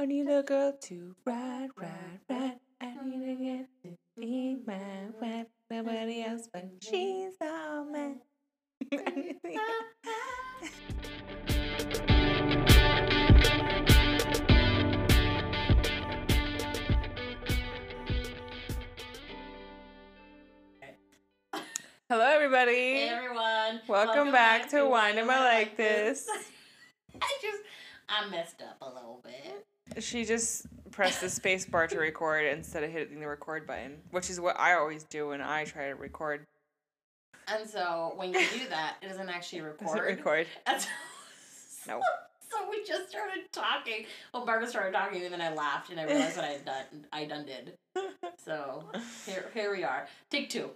I need a girl to ride, ride, ride. I need a girl to be my wife. Nobody else but she's all mine. Hello, everybody. Hey everyone. Welcome, back, to Why Am I Like This? I just I messed up a little bit. She just pressed the space bar to record instead of hitting the record button, which is what I always do when I try to record. And so when you do that, it doesn't actually Doesn't record. record. And so, No. So we just started talking. Well, Barbara started talking, and then I laughed, and I realized what I had done. I done did. So here, here we are. Take two.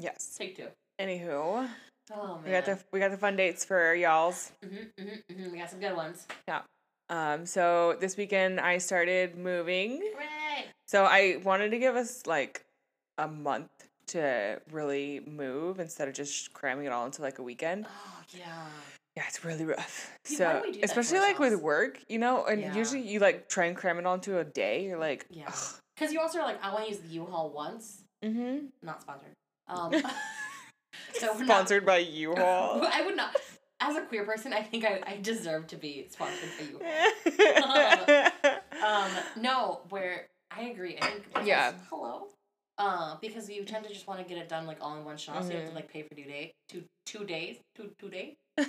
Yes. Take two. Anywho, Oh man. we got the we got the fun dates for y'all's. Mm-hmm, mm-hmm, mm-hmm. We got some good ones. Um, so this weekend I started moving. Hooray! So I wanted to give us like a month to really move instead of just cramming it all into like a weekend. Oh yeah. Yeah, it's really rough. Why so do we do that especially like with work, you know, and Yeah. usually you like try and cram it onto a day. You're like, Yeah. Because you also are like, I want to use the U-Haul once. mm-hmm. Not sponsored. Um, so we're not- Sponsored by U-Haul. I would not. As a queer person, I think I, I deserve to be sponsored by you. Um, no, where I agree. I think because, Yeah. Hello. Uh, because you tend to just want to get it done like all in one shot, so you have to like pay for due date, two two days, two two days,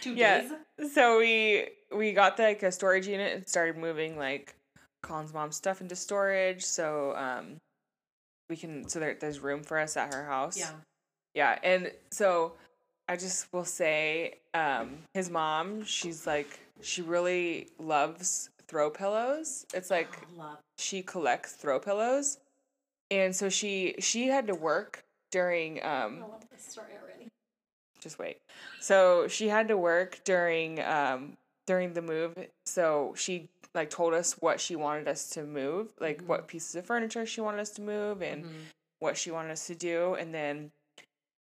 two Yeah. days. so we we got like a storage unit and started moving like Colin's mom's stuff into storage. So um, we can so there, there's room for us at her house. Yeah. Yeah, and so I just will say, um, his mom, she's like, she really loves throw pillows. It's like love. she collects throw pillows, and so she she had to work during um, I love this story already. just wait. So she had to work during um during the move. So she like told us what she wanted us to move, like Mhm. what pieces of furniture she wanted us to move, and Mhm. what she wanted us to do and then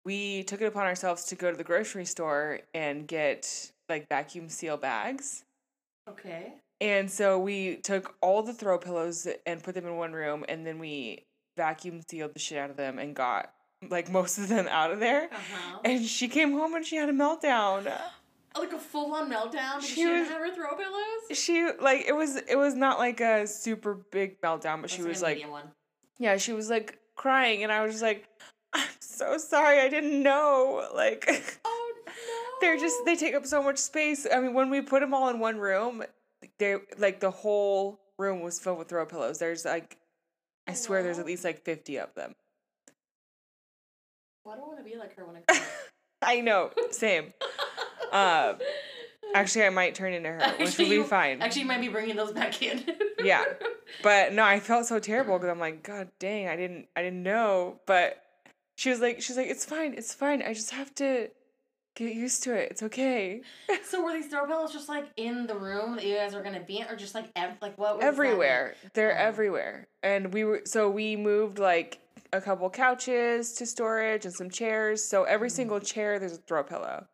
we took it upon ourselves to go to the grocery store and get like vacuum seal bags Okay. and so we took all the throw pillows and put them in one room and then we vacuum sealed the shit out of them and got like most of them out of there Uh huh. and she came home and she had a meltdown Like a full on meltdown She she, didn't was- have her throw pillows. she like it was it was not like a super big meltdown but she was like one. yeah she was like crying and i was just like i'm so sorry i didn't know like Oh no. they're just they take up so much space. I mean, when we put them all in one room, they like the whole room was filled with throw pillows. There's like, I swear, there's at least like fifty of them. Well, I don't want to be like her when I grow up. I know, same. Um, Actually, I might turn into her, which will be fine. Actually, you might be bringing those back in. Yeah. But no, I felt so terrible because I'm like, God dang, I didn't, I didn't know. But she was like, she's like, it's fine, it's fine. I just have to get used to it. It's okay. so were these throw pillows just like in the room that you guys were gonna be in, or just like ev- like what? everywhere. They're Oh. everywhere. And we were so we moved like a couple couches to storage and some chairs. So every Mhm. single chair there's a throw pillow.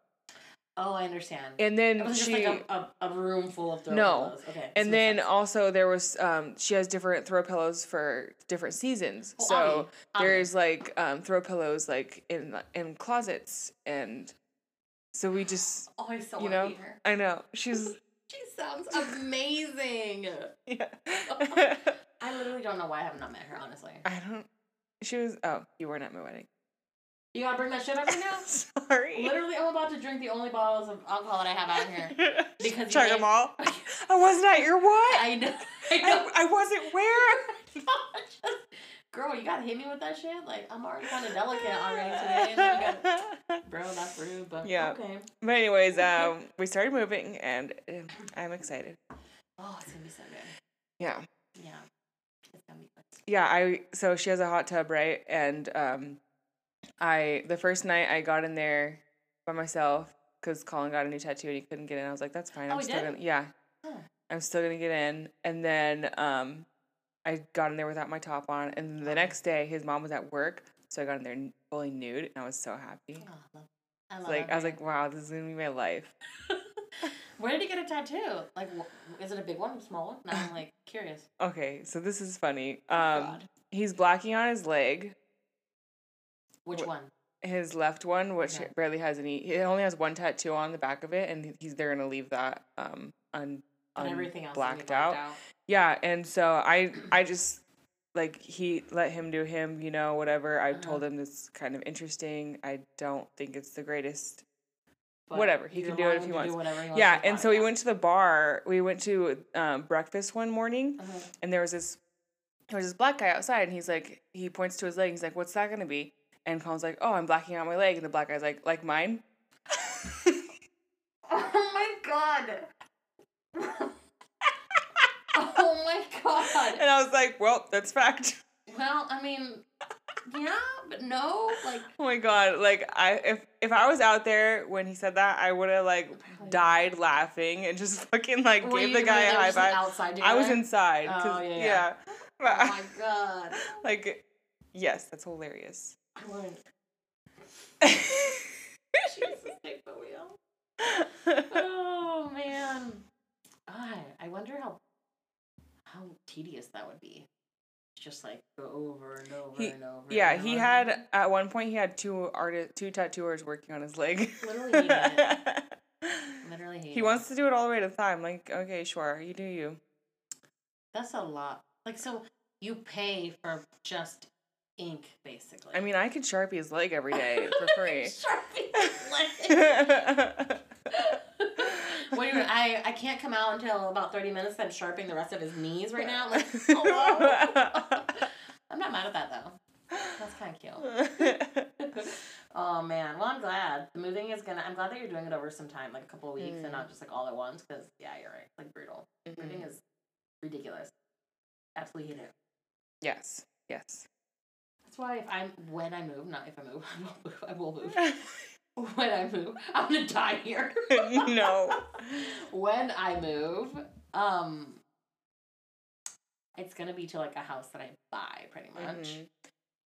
Oh, I understand. And then it was she just like a, a, a room full of throw No. pillows. Okay. and then sense. also there was um she has different throw pillows for different seasons. Oh, so there's like um throw pillows like in in closets and so we just Oh, I so you know meet her. I know. She's She sounds amazing. yeah. I literally don't know why I have not met her. Honestly, I don't she was oh, you weren't at my wedding. You gotta bring that shit up right now. Sorry. Literally, I'm about to drink the only bottles of alcohol that I have out here. Because you Chug them all. I wasn't at your what? I know. I know. I, I wasn't where? Just- Girl, you gotta hit me with that shit. Like I'm already kind of delicate already today. And then you got, bro, that's rude, but Yeah. okay. but anyways, um, we started moving, and uh, I'm excited. Oh, it's gonna be so good. Yeah, Yeah, it's gonna be good. yeah. I so she has a hot tub, right? And um, I the first night I got in there by myself because Colin got a new tattoo and he couldn't get in. I was like, that's fine. Oh, I'm he still did? gonna yeah. Huh. I'm still gonna get in. And then um, I got in there without my top on. And then the next day, his mom was at work, so I got in there fully nude, and I was so happy. Oh, I love, I love Like I was like, wow, this is gonna be my life. Where did he get a tattoo? Like, is it a big one, small one? Now I'm like curious. Okay, so this is funny. Oh, Um, God. he's blacking on his leg, Which wh- one? his left one, which Okay. barely has any. He only has one tattoo on the back of it, and he's they're gonna leave that um un, un everything else is blacked out. Yeah, and so I I just like he let him do him, you know, whatever. I Uh-huh. told him it's kind of interesting. I don't think it's the greatest. But Whatever, he can do it if he wants. Do whatever he wants Yeah, and so we went to the bar. We went to um, breakfast one morning. Uh-huh. and there was this there was this black guy outside, and he's like he points to his leg. He's like, "What's that gonna be?" And Colin's like, "Oh, I'm blacking out my leg." And the black guy's like, "Like mine." Oh my god. oh my god. And I was like, "Well, that's fact." Well, I mean, yeah, but no, like Oh my god! Like I, if if I was out there when he said that, I would have like died laughing and just fucking like were gave you- the guy a high five. Outside I was inside. Oh, yeah, yeah. yeah. Oh my god. like, yes, that's hilarious. Jesus, take the wheel. Oh man. I I wonder how how tedious that would be. Just like go over and over He- and over. yeah, and he over. had at one point he had two artist, two tattooers working on his leg. Literally. Literally hate he it. wants to do it all the way to the thigh. I'm like, okay, sure, you do you. That's a lot. Like so you pay for just ink basically. I mean, I could sharpie his leg every day for free. Sharpie leg. You I I can't come out until about 30 minutes then sharpening the rest of his knees right now. Like, hello. I'm not mad at that though. That's kind of cute. oh man. Well, I'm glad the moving is gonna. I'm glad that you're doing it over some time, like a couple of weeks, Mm. and not just like all at once. Because yeah, you're right. It's like brutal. Moving Mhm. is ridiculous. Absolutely hate it. Yes, yes. That's why if I'm when I move, not if I move, I will move. I will move. When I move, I'm gonna die here. no. when I move, um, it's gonna be to like a house that I buy, pretty much. Mhm.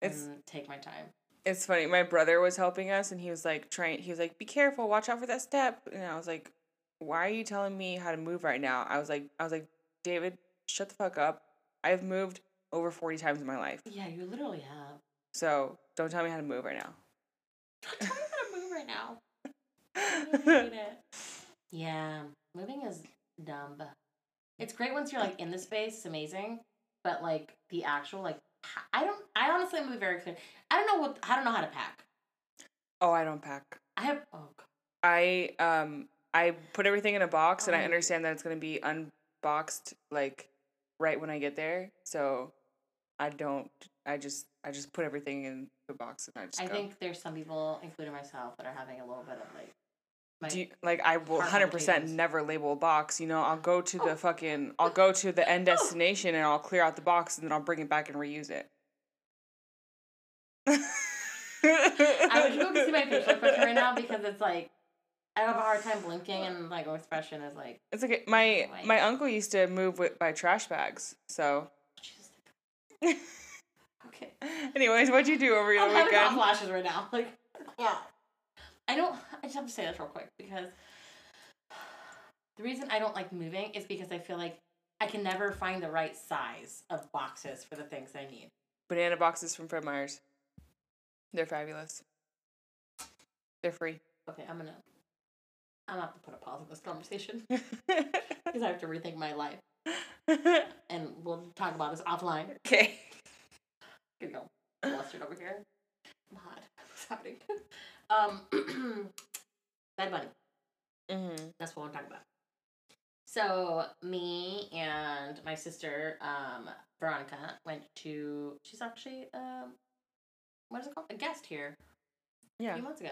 It's take my time. it's funny. My brother was helping us, and he was like trying. He was like, "Be careful! Watch out for that step." And I was like, "Why are you telling me how to move right now?" I was like, "I was like, David, shut the fuck up. I've moved over forty times in my life, Yeah, you literally have. so don't tell me how to move right now." Don't tell me how to move right now. I hate it. Yeah, moving is dumb. It's great once you're like in the space, it's amazing. But like the actual like, I don't. I honestly am very clear. I don't know what. I don't know how to pack. oh, I don't pack. I have. Oh God. I um I put everything in a box, and I Oh. understand that it's gonna be unboxed like right when I get there. So I don't. I just I just put everything in the box and I just I go. think there's some people, including myself, that are having a little bit of like. Do you, like I will hundred percent never label a box. You know, I'll go to Oh. the fucking I'll go to the end oh. destination and I'll clear out the box and then I'll bring it back and reuse it. I wish could see my facial expression right now because it's like I have a hard time blinking and like my expression is like It's okay. My Like- my uncle used to move with by trash bags. So. Okay. anyways, what'd you do over your I'm weekend? flashes right now. Like yeah. I don't I just have to say this real quick because the reason I don't like moving is because I feel like I can never find the right size of boxes for the things I need. Banana boxes from Fred Meyer's. They're fabulous. They're free. Okay, I'm gonna I'm gonna have to put a pause on this conversation because I have to rethink my life. And we'll talk about this offline. okay. Gonna go flustered over here. I'm hot. What's happening? Um, Bad Bunny. Mm-hmm. That's what I'm talking about. So me and my sister, um, Veronica, went to. She's actually um, what is it called? A guest here Yeah. a few months ago.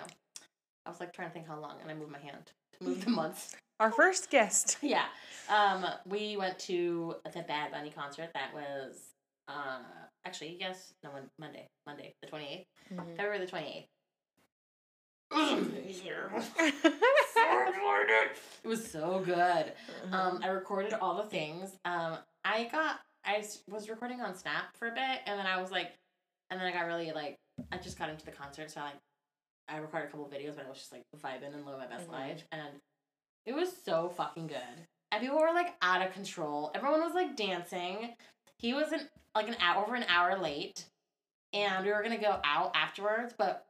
I was like trying to think how long, and I moved my hand to move the months. Our first guest. yeah. Um, we went to the Bad Bunny concert. That was uh, actually yes, no, Mon- Monday, Monday, the twenty eighth, Mhm. February the twenty eighth. it was so good. Um, I recorded all the things. Um, I got I was recording on Snap for a bit, and then I was like, and then I got really like I just got into the concert, so I like I recorded a couple of videos, but I was just like vibing and living my best Mhm. life, and It was so fucking good. And people were like out of control. Everyone was like dancing. He was an, like an hour over an hour late, and we were gonna go out afterwards, but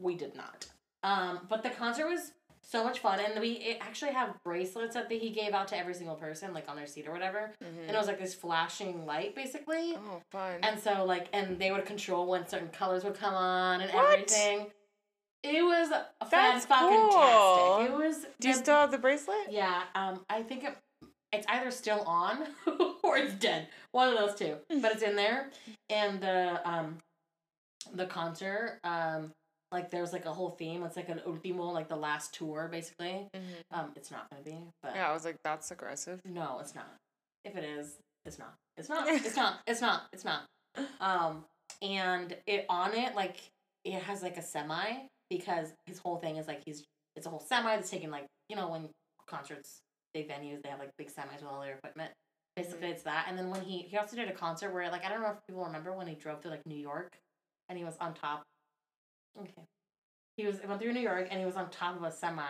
we did not. Um, but the concert was so much fun, and we actually have bracelets that he gave out to every single person, like on their seat or whatever. Mhm. And it was like this flashing light, basically. Oh, fun. And so like, and they would control when certain colors would come on and What? everything. It was a That's fucking cool. It was. Do you the- still have the bracelet? yeah, um, I think it, it's either still on or it's dead. One of those two. But it's in there. And the um the concert, um, like there's like a whole theme. It's like an ultimo, like the last tour, basically. Mhm. Um, it's not gonna be, but Yeah, I was like, that's aggressive. no, it's not. If it is, it's not. It's not. It's not. It's not. It's not. Um, and it on it like it has like a semi because his whole thing is like he's it's a whole semi that's taking like you know when concerts big venues they have like big semis with all their equipment. Basically, mm-hmm. it's that. And then when he he also did a concert where like I don't know if people remember when he drove through like New York, and he was on top. Okay, he was went through New York and he was on top of a semi,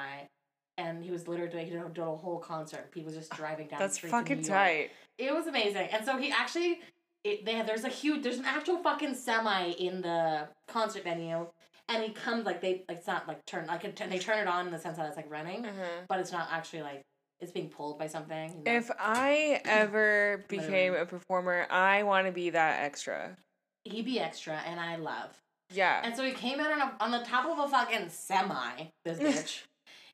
and he was literally he did a, whole concert. He was just ah, driving down. That's the streets of fucking tight. It was amazing, and so he actually. It, they have, there's a huge there's an actual fucking semi in the concert venue and he comes like they like it's not like turn like it, they turn it on in the sense that it's like running Mhm. but it's not actually like it's being pulled by something you know? If I ever became a performer, I want to be that extra. he'd be extra and I love Yeah. And so he came in on, a, on the top of a fucking semi, this bitch.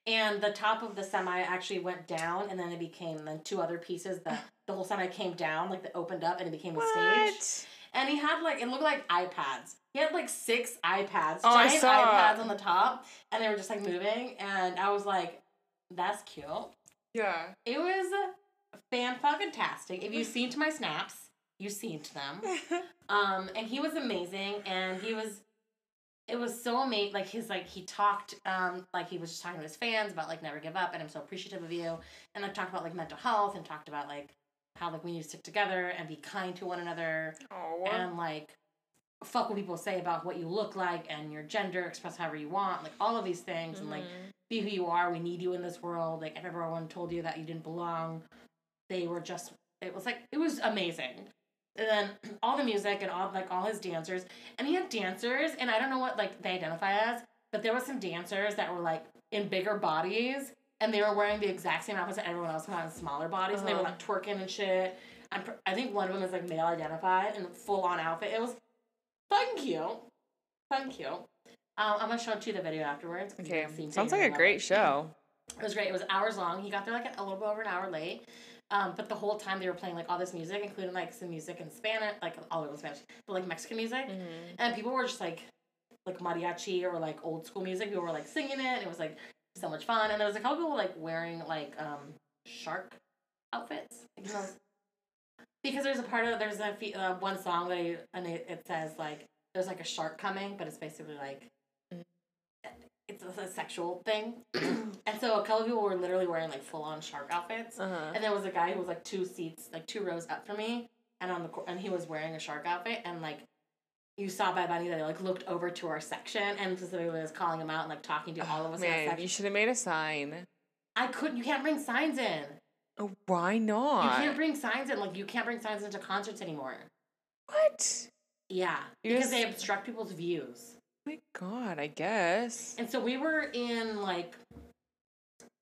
and the top of the semi actually went down, and then it became then two other pieces. The the whole semi came down, like it opened up, and it became a stage. What? And he had like it looked like iPads. He had like six iPads, Oh, I giant saw. iPads on the top, and they were just like moving. And I was like, "That's cute." Yeah. It was fan fucking tastic. If you've seen to my snaps, you've seen to them. Um, and he was amazing, and he was, it was so amazing. Like his like he talked, um, like he was just talking to his fans about like never give up, and I'm so appreciative of you. And like talked about like mental health, and talked about like how like we need to stick together and be kind to one another, Oh. and like fuck what people say about what you look like and your gender, express however you want, like all of these things, and like Mhm. be who you are. We need you in this world. Like if everyone told you that you didn't belong, they were just. It was like it was amazing. And then all the music and all like all his dancers, and he had dancers, and I don't know what like they identify as, but there was some dancers that were like in bigger bodies, and they were wearing the exact same outfits that everyone else had in smaller bodies, and they were Uh-huh. like twerking and shit. I'm, pr- I think one of them is like male identified and full on outfit. It was fucking you. Thank you. Um, I'm gonna show you the video afterwards. Okay. you've seen it, Sounds like a great it. show. It was great. It was hours long. He got there like a little bit over an hour late. Um, but the whole time they were playing like all this music, including like some music in Spanish, like all of it was Spanish, but like Mexican music. Mhm. And people were just like, like mariachi or like old school music. People were like singing it. And it was like so much fun. And there was a couple people like wearing like um shark outfits. Like, because there's a part of there's a uh, one song that he, and it, it says like there's like a shark coming, but it's basically like it's a, a sexual thing. and so a couple people were literally wearing like full on shark outfits. Uh-huh. And there was a guy who was like two seats, like two rows up from me, and on the and he was wearing a shark outfit, and like you saw Bad Bunny that they like looked over to our section and specifically was calling him out and like talking to all of us Man, section. you should have made a sign. I couldn't. You can't bring signs in. Oh, why not? You can't bring signs in. Like you can't bring signs into concerts anymore. what? Yeah, You because just- they obstruct people's views. Oh my God, I guess. And so we were in like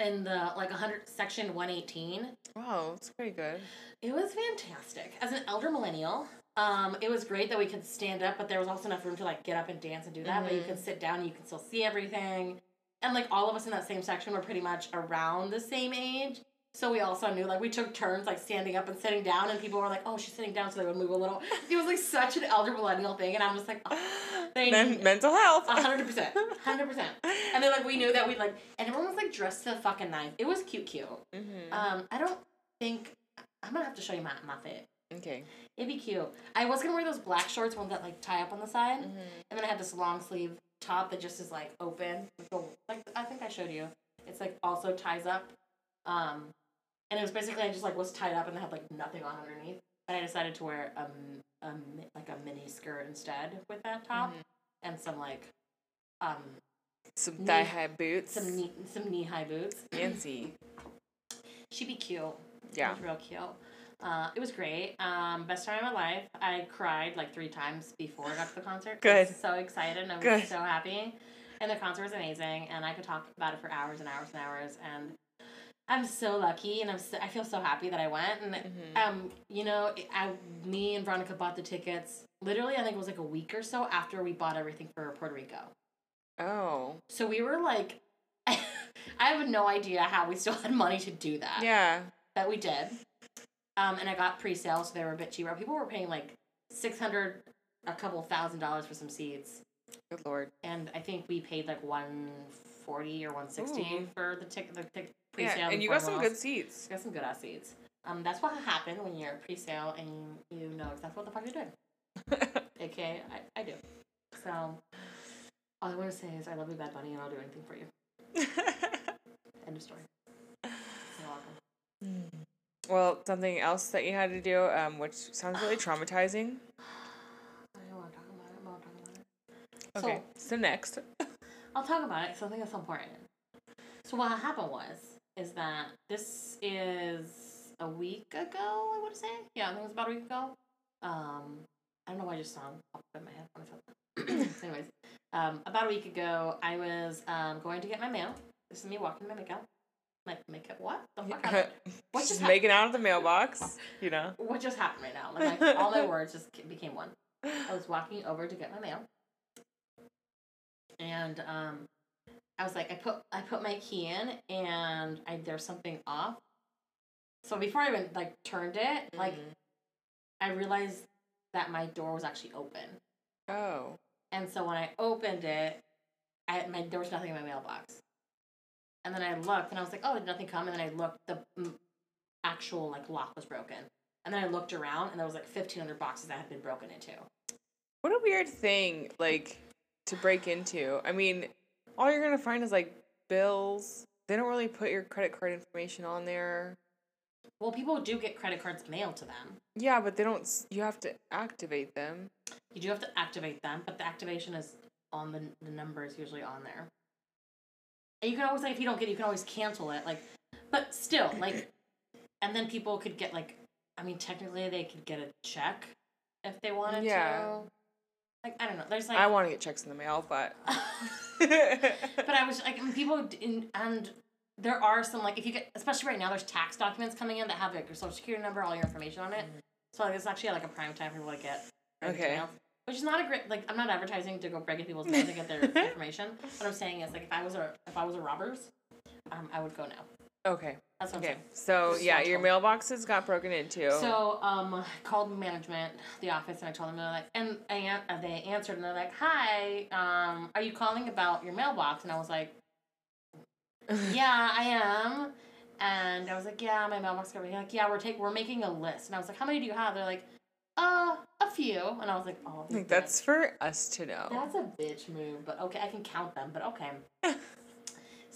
in the like 100 section 118 Wow, that's pretty good. It was fantastic. As an elder millennial, um, it was great that we could stand up, but there was also enough room to like get up and dance and do that. But you could sit down and you could still see everything. And like all of us in that same section were pretty much around the same age. So we also knew like we took turns like standing up and sitting down and people were like, Oh, she's sitting down so they would move a little. It was like such an elder millennial thing and I'm just like, oh, They Men- need- mental health. hundred percent. Hundred percent. And then like we knew that we like and everyone was like dressed to the fucking nines. It was cute cute. Mhm. Um, I don't think I'm gonna have to show you my, my fit. okay. It'd be cute. I was gonna wear those black shorts, ones that like tie up on the side, Mhm. and then I had this long sleeve top that just is like open. Like, like I think I showed you. It's like also ties up. Um, and it was basically I just like was tied up and had like nothing on underneath. And I decided to wear a, a like a mini skirt instead with that top Mhm. and some like um Some thigh high boots. some knee some knee high boots. fancy. She'd be cute. Yeah. It was real cute. Uh, it was great. Um, best time of my life. I cried like three times before I got to the concert. Because I was Good. so excited and I was Good. so happy. And the concert was amazing, and I could talk about it for hours and hours and hours. And I'm so lucky, and I'm so, I feel so happy that I went. And Mhm. um, you know, I me and Veronica bought the tickets. Literally, I think it was like a week or so after we bought everything for Puerto Rico. Oh. So we were like, I have no idea how we still had money to do that Yeah. that we did. Um, and I got pre-sale, so they were a bit cheaper. People were paying like six hundred, a couple thousand dollars for some seats, Good lord. and I think we paid like one forty or one sixty Ooh. for the ticket, the tic- pre-sale. Yeah, and you got some good seats. else. got some good ass seats. Um, that's what happened when you're pre-sale and you, you know exactly what the fuck you're doing. okay, I, I do. So, all I want to say is I love you, Bad Bunny, and I'll do anything for you. End of story. You're welcome. well, something else that you had to do, um, which sounds really traumatizing. I don't want to talk about it. I won't talk about it. Okay. So, next. I'll talk about it because I think it's important. So what happened was is that this is a week ago. I want to say, yeah, I think it was about a week ago. Um, I don't know why I just pop up in my head when I said that. Anyways, um, about a week ago, I was um going to get my mail. This is me walking my makeup. Like makeup? What the fuck? happened? What She's just making out of the mailbox, you know. What just happened right now? Like, my, all my words just became one. I was walking over to get my mail, and um, I was like, I put I put my key in, and I there's something off. So before I even like turned it, like Mhm. I realized that my door was actually open, Oh. and so when I opened it, I my there was nothing in my mailbox, and then I looked, and I was like, oh, did nothing come? And then I looked, the mm, actual like lock was broken, and then I looked around, and there was like fifteen hundred boxes that had been broken into. What a weird thing, like, to break into. I mean, all you're gonna find is like bills. They don't really put your credit card information on there. Well, people do get credit cards mailed to them. Yeah, but they don't. s- You have to activate them. You do have to activate them, but the activation is on the the number is usually on there. And you can always like if you don't get it, you can always cancel it. Like, but still, like, and then people could get like, I mean, technically they could get a check if they wanted Yeah. to. Like I don't know. There's like I want to get checks in the mail, but. but I was like, and people d- in, and there are some like if you get especially right now there's tax documents coming in that have like your social security number, all your information on it. So like, it's actually like a prime time for people to get Okay. which is not a great like I'm not advertising to go break into people's mail to get their information. What I'm saying is like if I was a if I was a robbers, um, I would go now. Okay. That's what Okay. I'm saying. So yeah, your mailboxes got broken into. So um, I called management, the office, and I told them they're like, and I they answered and they're like, "Hi, um, are you calling about your mailbox?" And I was like, "Yeah, I am." And I was like, "Yeah, my mailbox got broken." Like, "Yeah, we're take we're making a list." And I was like, "How many do you have?" They're like, "Uh, a few." And I was like, "Oh, these that's for us to know. that's a bitch move." But okay, I can count them. But okay.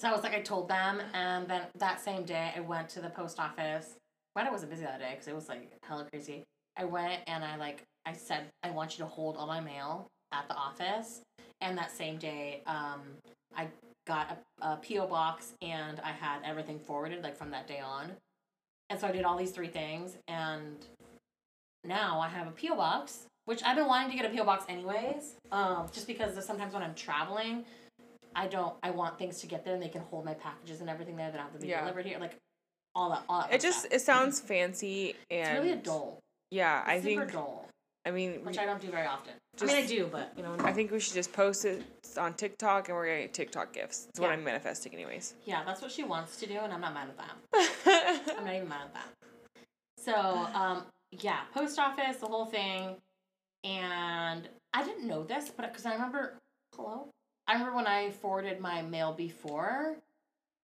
So I was like, I told them, and then that same day, I went to the post office. But I wasn't busy that day because it was like hella crazy. I went and I like I said I want you to hold all my mail at the office, and that same day, um, I got a, a PO box and I had everything forwarded like from that day on, and so I did all these three things, and now I have a PO box, which I've been wanting to get a PO box anyways, um, just because sometimes when I'm traveling, I don't I want things to get there and they can hold my packages and everything there that have to be Yeah. delivered here, like all that. All that It just stuff. it sounds fancy and it's really a dull. Yeah, I It's super think. dull, I mean, which I don't do very often. I mean, I do, but you know. I think we should just post it on TikTok and we're gonna get TikTok gifts. That's what I'm manifesting, anyways. Yeah, that's what she wants to do, and I'm not mad at that. I'm not even mad at that. So, um, yeah, post office, the whole thing, and I didn't know this, but because I remember, hello, I remember when I forwarded my mail before,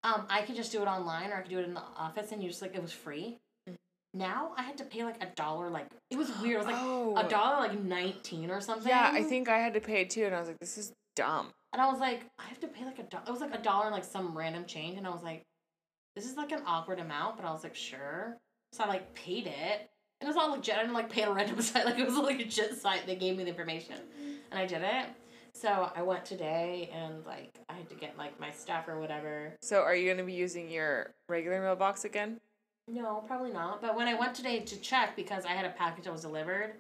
um, I could just do it online or I could do it in the office, and you just like it was free. Now I had to pay like a dollar, like it was weird. It was like oh, a dollar, like nineteen or something. Yeah, I think I had to pay it too, and I was like, this is dumb. And I was like, I have to pay like a dollar. It was like a dollar and like some random change. And I was like, this is like an awkward amount. But I was like, sure. So I like paid it. And it was all legit. I didn't like pay a random site. Like it was a legit site that gave me the information. And I did it. So I went today and like I had to get like my stuff or whatever. So are you gonna be using your regular mailbox again? No, probably not. But when I went today to check because I had a package that was delivered,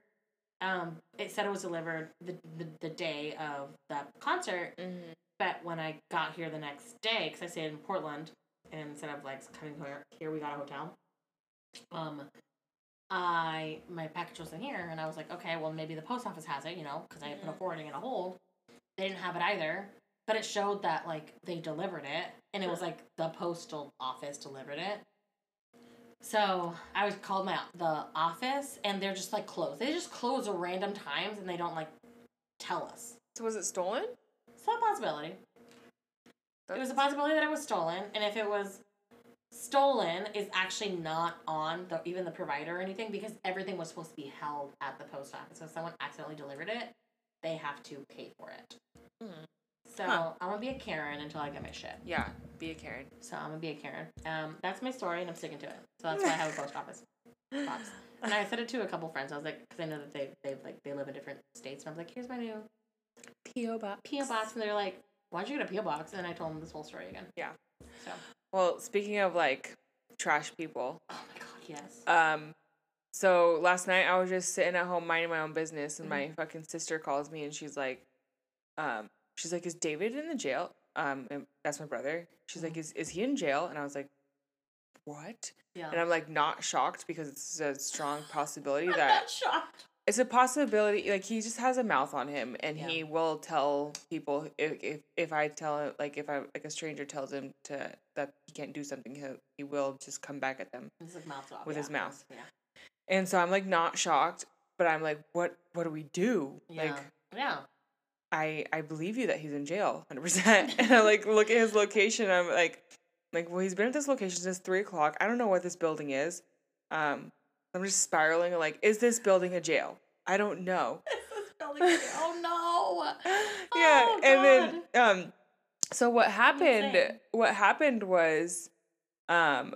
um, it said it was delivered the the, the day of the concert. Mm-hmm. But when I got here the next day, because I stayed in Portland, and instead of like coming here, here we got a hotel. Um, I my package wasn't here, and I was like, okay, well maybe the post office has it, you know, because I had put a Mhm. forwarding in a hold. They didn't have it either, but it showed that like they delivered it, and it was uh-huh. like the postal office delivered it. So I was called my the office, and they're just like closed. They just close at random times, and they don't like tell us. So was it stolen? It's a possibility. It was a possibility that it was stolen, and if it was stolen, is actually not on the even the provider or anything because everything was supposed to be held at the post office. So someone accidentally delivered it, they have to pay for it. Hmm. So Huh. I'm gonna be a Karen until I get my shit. Yeah, be a Karen. So I'm gonna be a Karen. Um, that's my story, and I'm sticking to it. So that's why I have a post office box. And I said it to a couple friends. I was like, because I know that they they like they live in different states, and I was like, here's my new PO box. PO box, and they're like, why'd you get a PO box? And I told them this whole story again. Yeah. So. Well, speaking of like trash people, Oh my god, yes. um, so last night I was just sitting at home minding my own business, and my Mhm. fucking sister calls me and she's like, um, she's like, "Is David in the jail?" Um, and that's my brother. She's like, "Is is he in jail?" And I was like, "What?" yeah. And I'm like not shocked because it's a strong possibility I'm that not shocked. it's a possibility like he just has a mouth on him and Yeah. he will tell people if, if if i tell him like if i like a stranger tells him to that he can't do something he he will just come back at them This is mouth off. With yeah, his mouth. Yeah. And so i'm like not shocked but i'm like what what do we do? Yeah. like yeah. i i believe you that he's in jail 100% and i like look at his location i'm like like well he's been at this location since three o'clock. I don't know what this building is. Um i'm just spiraling like is this building a jail? I don't know. This is building- oh no. yeah Oh, and then um so what happened what happened was um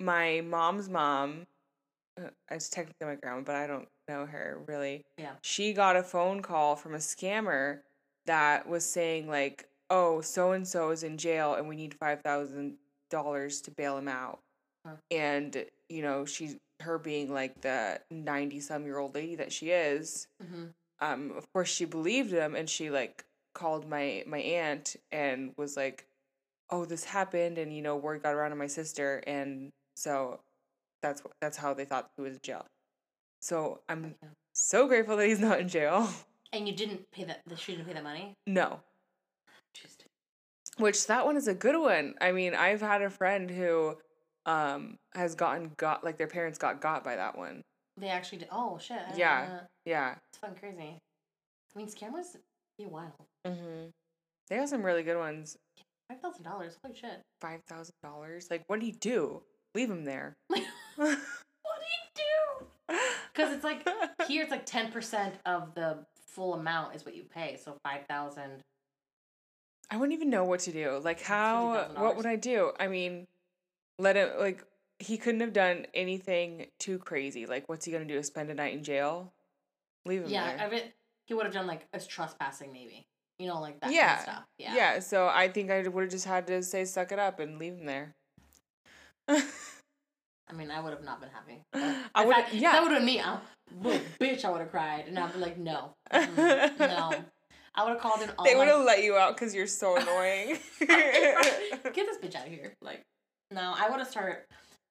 my mom's mom it's technically my grandma but i don't know her really Yeah. she got a phone call from a scammer that was saying like oh so and so is in jail and we need $5000 to bail him out Huh. and you know she's her being like the 90 some year old lady that she is hmm um of course she believed him and she like called my my aunt and was like oh this happened and you know word got around to my sister and so that's wh- that's how they thought he was in jail so i'm Yeah. so grateful that he's not in jail And you didn't pay that. The she didn't pay that money. no Just which that one is a good one i mean i've had a friend who um has gotten got like their parents got got by that one they actually did. Oh shit. Yeah. know yeah It's fucking crazy. I mean, scammers be wild. mm-hmm. they have some really good ones Five thousand dollars. Holy shit. five thousand dollars like what did he do leave him there What do you do? Because it's like here, it's like ten percent of the full amount is what you pay. So five thousand. I wouldn't even know what to do. Like how what would I do? I mean, let him like he couldn't have done anything too crazy. Like what's he gonna do? Spend a night in jail? Leave him there. Yeah, there. I bet he would have done like as trespassing maybe. You know, like that kind of stuff. Yeah. yeah. so I think I would have just had to say suck it up and leave him there. I mean, I would have not been happy. I would yeah. That would have been me. I'm, bitch, I would have cried, and I'd be like, no, mm, no. I would have called in all. they would have let you out because you're so annoying. Get this bitch out of here. Like, no, I would have started.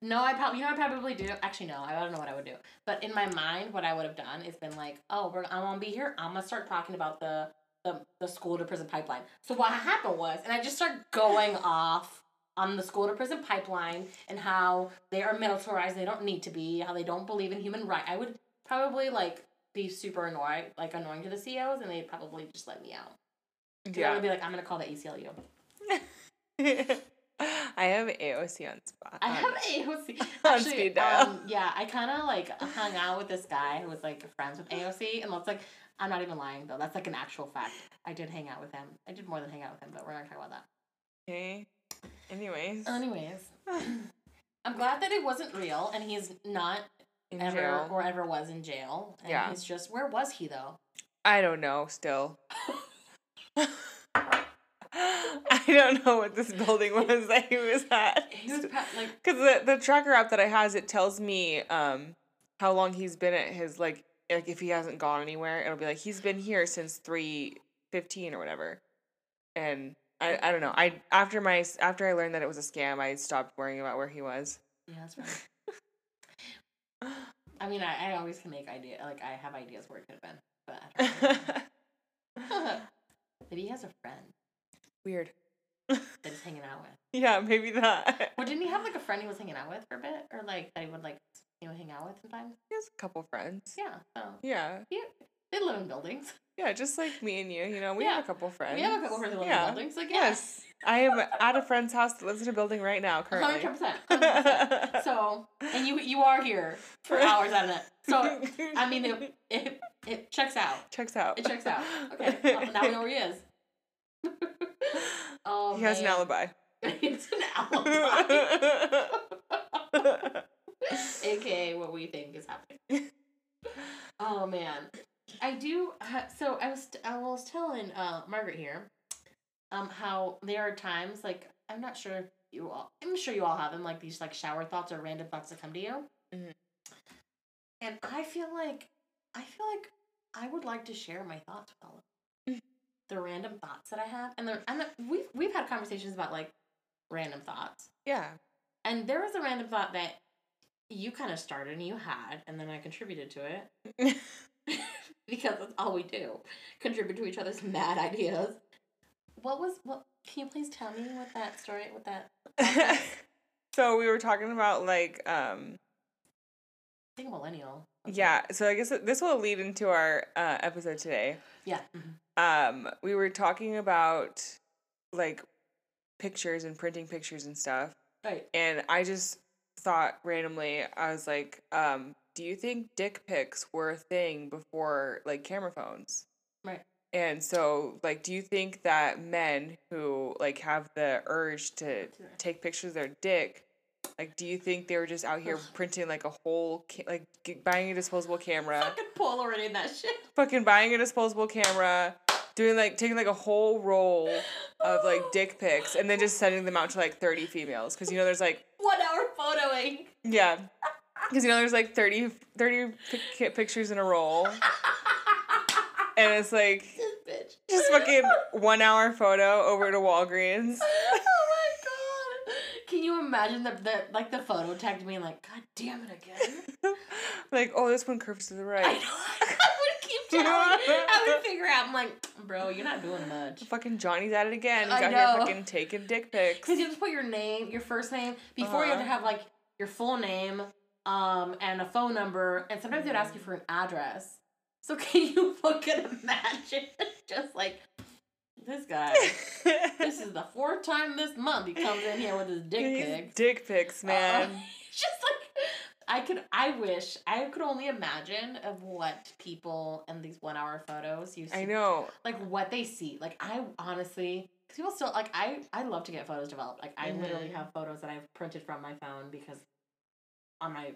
No, I probably, you know, I probably do. Actually, no, I don't know what I would do. But in my mind, what I would have done is been like, oh, we're, I'm gonna be here. I'm gonna start talking about the the the school to prison pipeline. So what happened was, and I just started going off on the school to prison pipeline and how they are militarized. They don't need to be. How they don't believe in human rights. I would probably like be super annoyed, like annoying to the CEOs, and they'd probably just let me out. 'Cause I would be like, I'm gonna call the ACLU. I have AOC on spot. I have AOC. on Actually, speed dial. um, yeah, I kind of like hung out with this guy who was like friends with AOC, and that's like, I'm not even lying though. That's like an actual fact. I did hang out with him. I did more than hang out with him, but we're not gonna talk about that. Okay. Anyways, Anyways, I'm glad that it wasn't real, and he's not in ever jail. or ever was in jail. And Yeah. he's just where was he though? I don't know. Still, I don't know what this building was that he was at. He was pa- like Because the, the tracker app that I has, it tells me um how long he's been at his like like if he hasn't gone anywhere, it'll be like he's been here since three fifteen or whatever. And I, I don't know. I after my after I learned that it was a scam, I stopped worrying about where he was. yeah, that's right. I mean, I, I always can make idea like I have ideas where it could have been, but I don't know. maybe he has a friend Weird. that he's hanging out with. Yeah, maybe that. Well, didn't he have like a friend he was hanging out with for a bit, or like that he would like you know hang out with sometimes? He has a couple friends. Yeah, so Yeah. yeah, they live in buildings. Yeah, just like me and you, you know, we Yeah. have a couple friends. We have a couple friends that live Yeah. in buildings. Like yeah, Yes. I am at a friend's house that lives in a building right now currently. hundred percent. So, and you you are here for hours on it. So, I mean, it it, it checks out. checks out. It checks out. Okay, well, now we know where he is. oh, he has an alibi. it's an alibi. AKA what we think is happening. Oh man, I do. ha- So I was I was telling uh, Margaret here, um, how there are times like I'm not sure you all I'm sure you all have them like these like shower thoughts or random thoughts that come to you, Mhm. and I feel like I feel like I would like to share my thoughts with all of you. the random thoughts that I have, and they're and we've we've had conversations about like random thoughts. yeah. And there was a random thought that you kind of started and you had, and then I contributed to it because that's all we do contribute to each other's mad ideas. What was what? Can you please tell me what that story? What that? so we were talking about like um I think a millennial. yeah, so I guess this will lead into our uh, episode today. Yeah. mhm. Um we were talking about like pictures and printing pictures and stuff. Right. And I just thought randomly, I was like, um, do you think dick pics were a thing before like camera phones? Right. And so, like, do you think that men who like have the urge to take pictures of their dick, like, do you think they were just out here printing like a whole, ca- like, g- buying a disposable camera, Fucking Polaroid in that shit. fucking buying a disposable camera, doing like taking like a whole roll of like dick pics, and then just sending them out to like thirty females? Because you know, there's like One hour photoing. yeah. Because, you know, there's like 30, 30 pic- pictures in a roll. And it's like bitch. just fucking one hour photo over to Walgreens. oh my god! Can you imagine the, the like the photo tagged me like, God damn it again? like, oh, this one curves to the I right. know. I would keep telling. I would figure out. I'm like, bro, you're not doing much. Fucking Johnny's at it again. He's I out know. here fucking taking dick pics. Because you have to put your name, your first name, before you have to Uh-huh. have like your full name, um, and a phone number, and sometimes they'd ask you for an address. So can you fucking imagine just like this guy? this is the fourth time this month he comes in here with his dick These pic. Dick pics, man. Uh, just like I could, I wish I could only imagine of what people in these one hour photos you see, I know. like what they see. Like I honestly, because people still like I, I love to get photos developed. Like I literally Mhm. have photos that I've printed from my phone because on my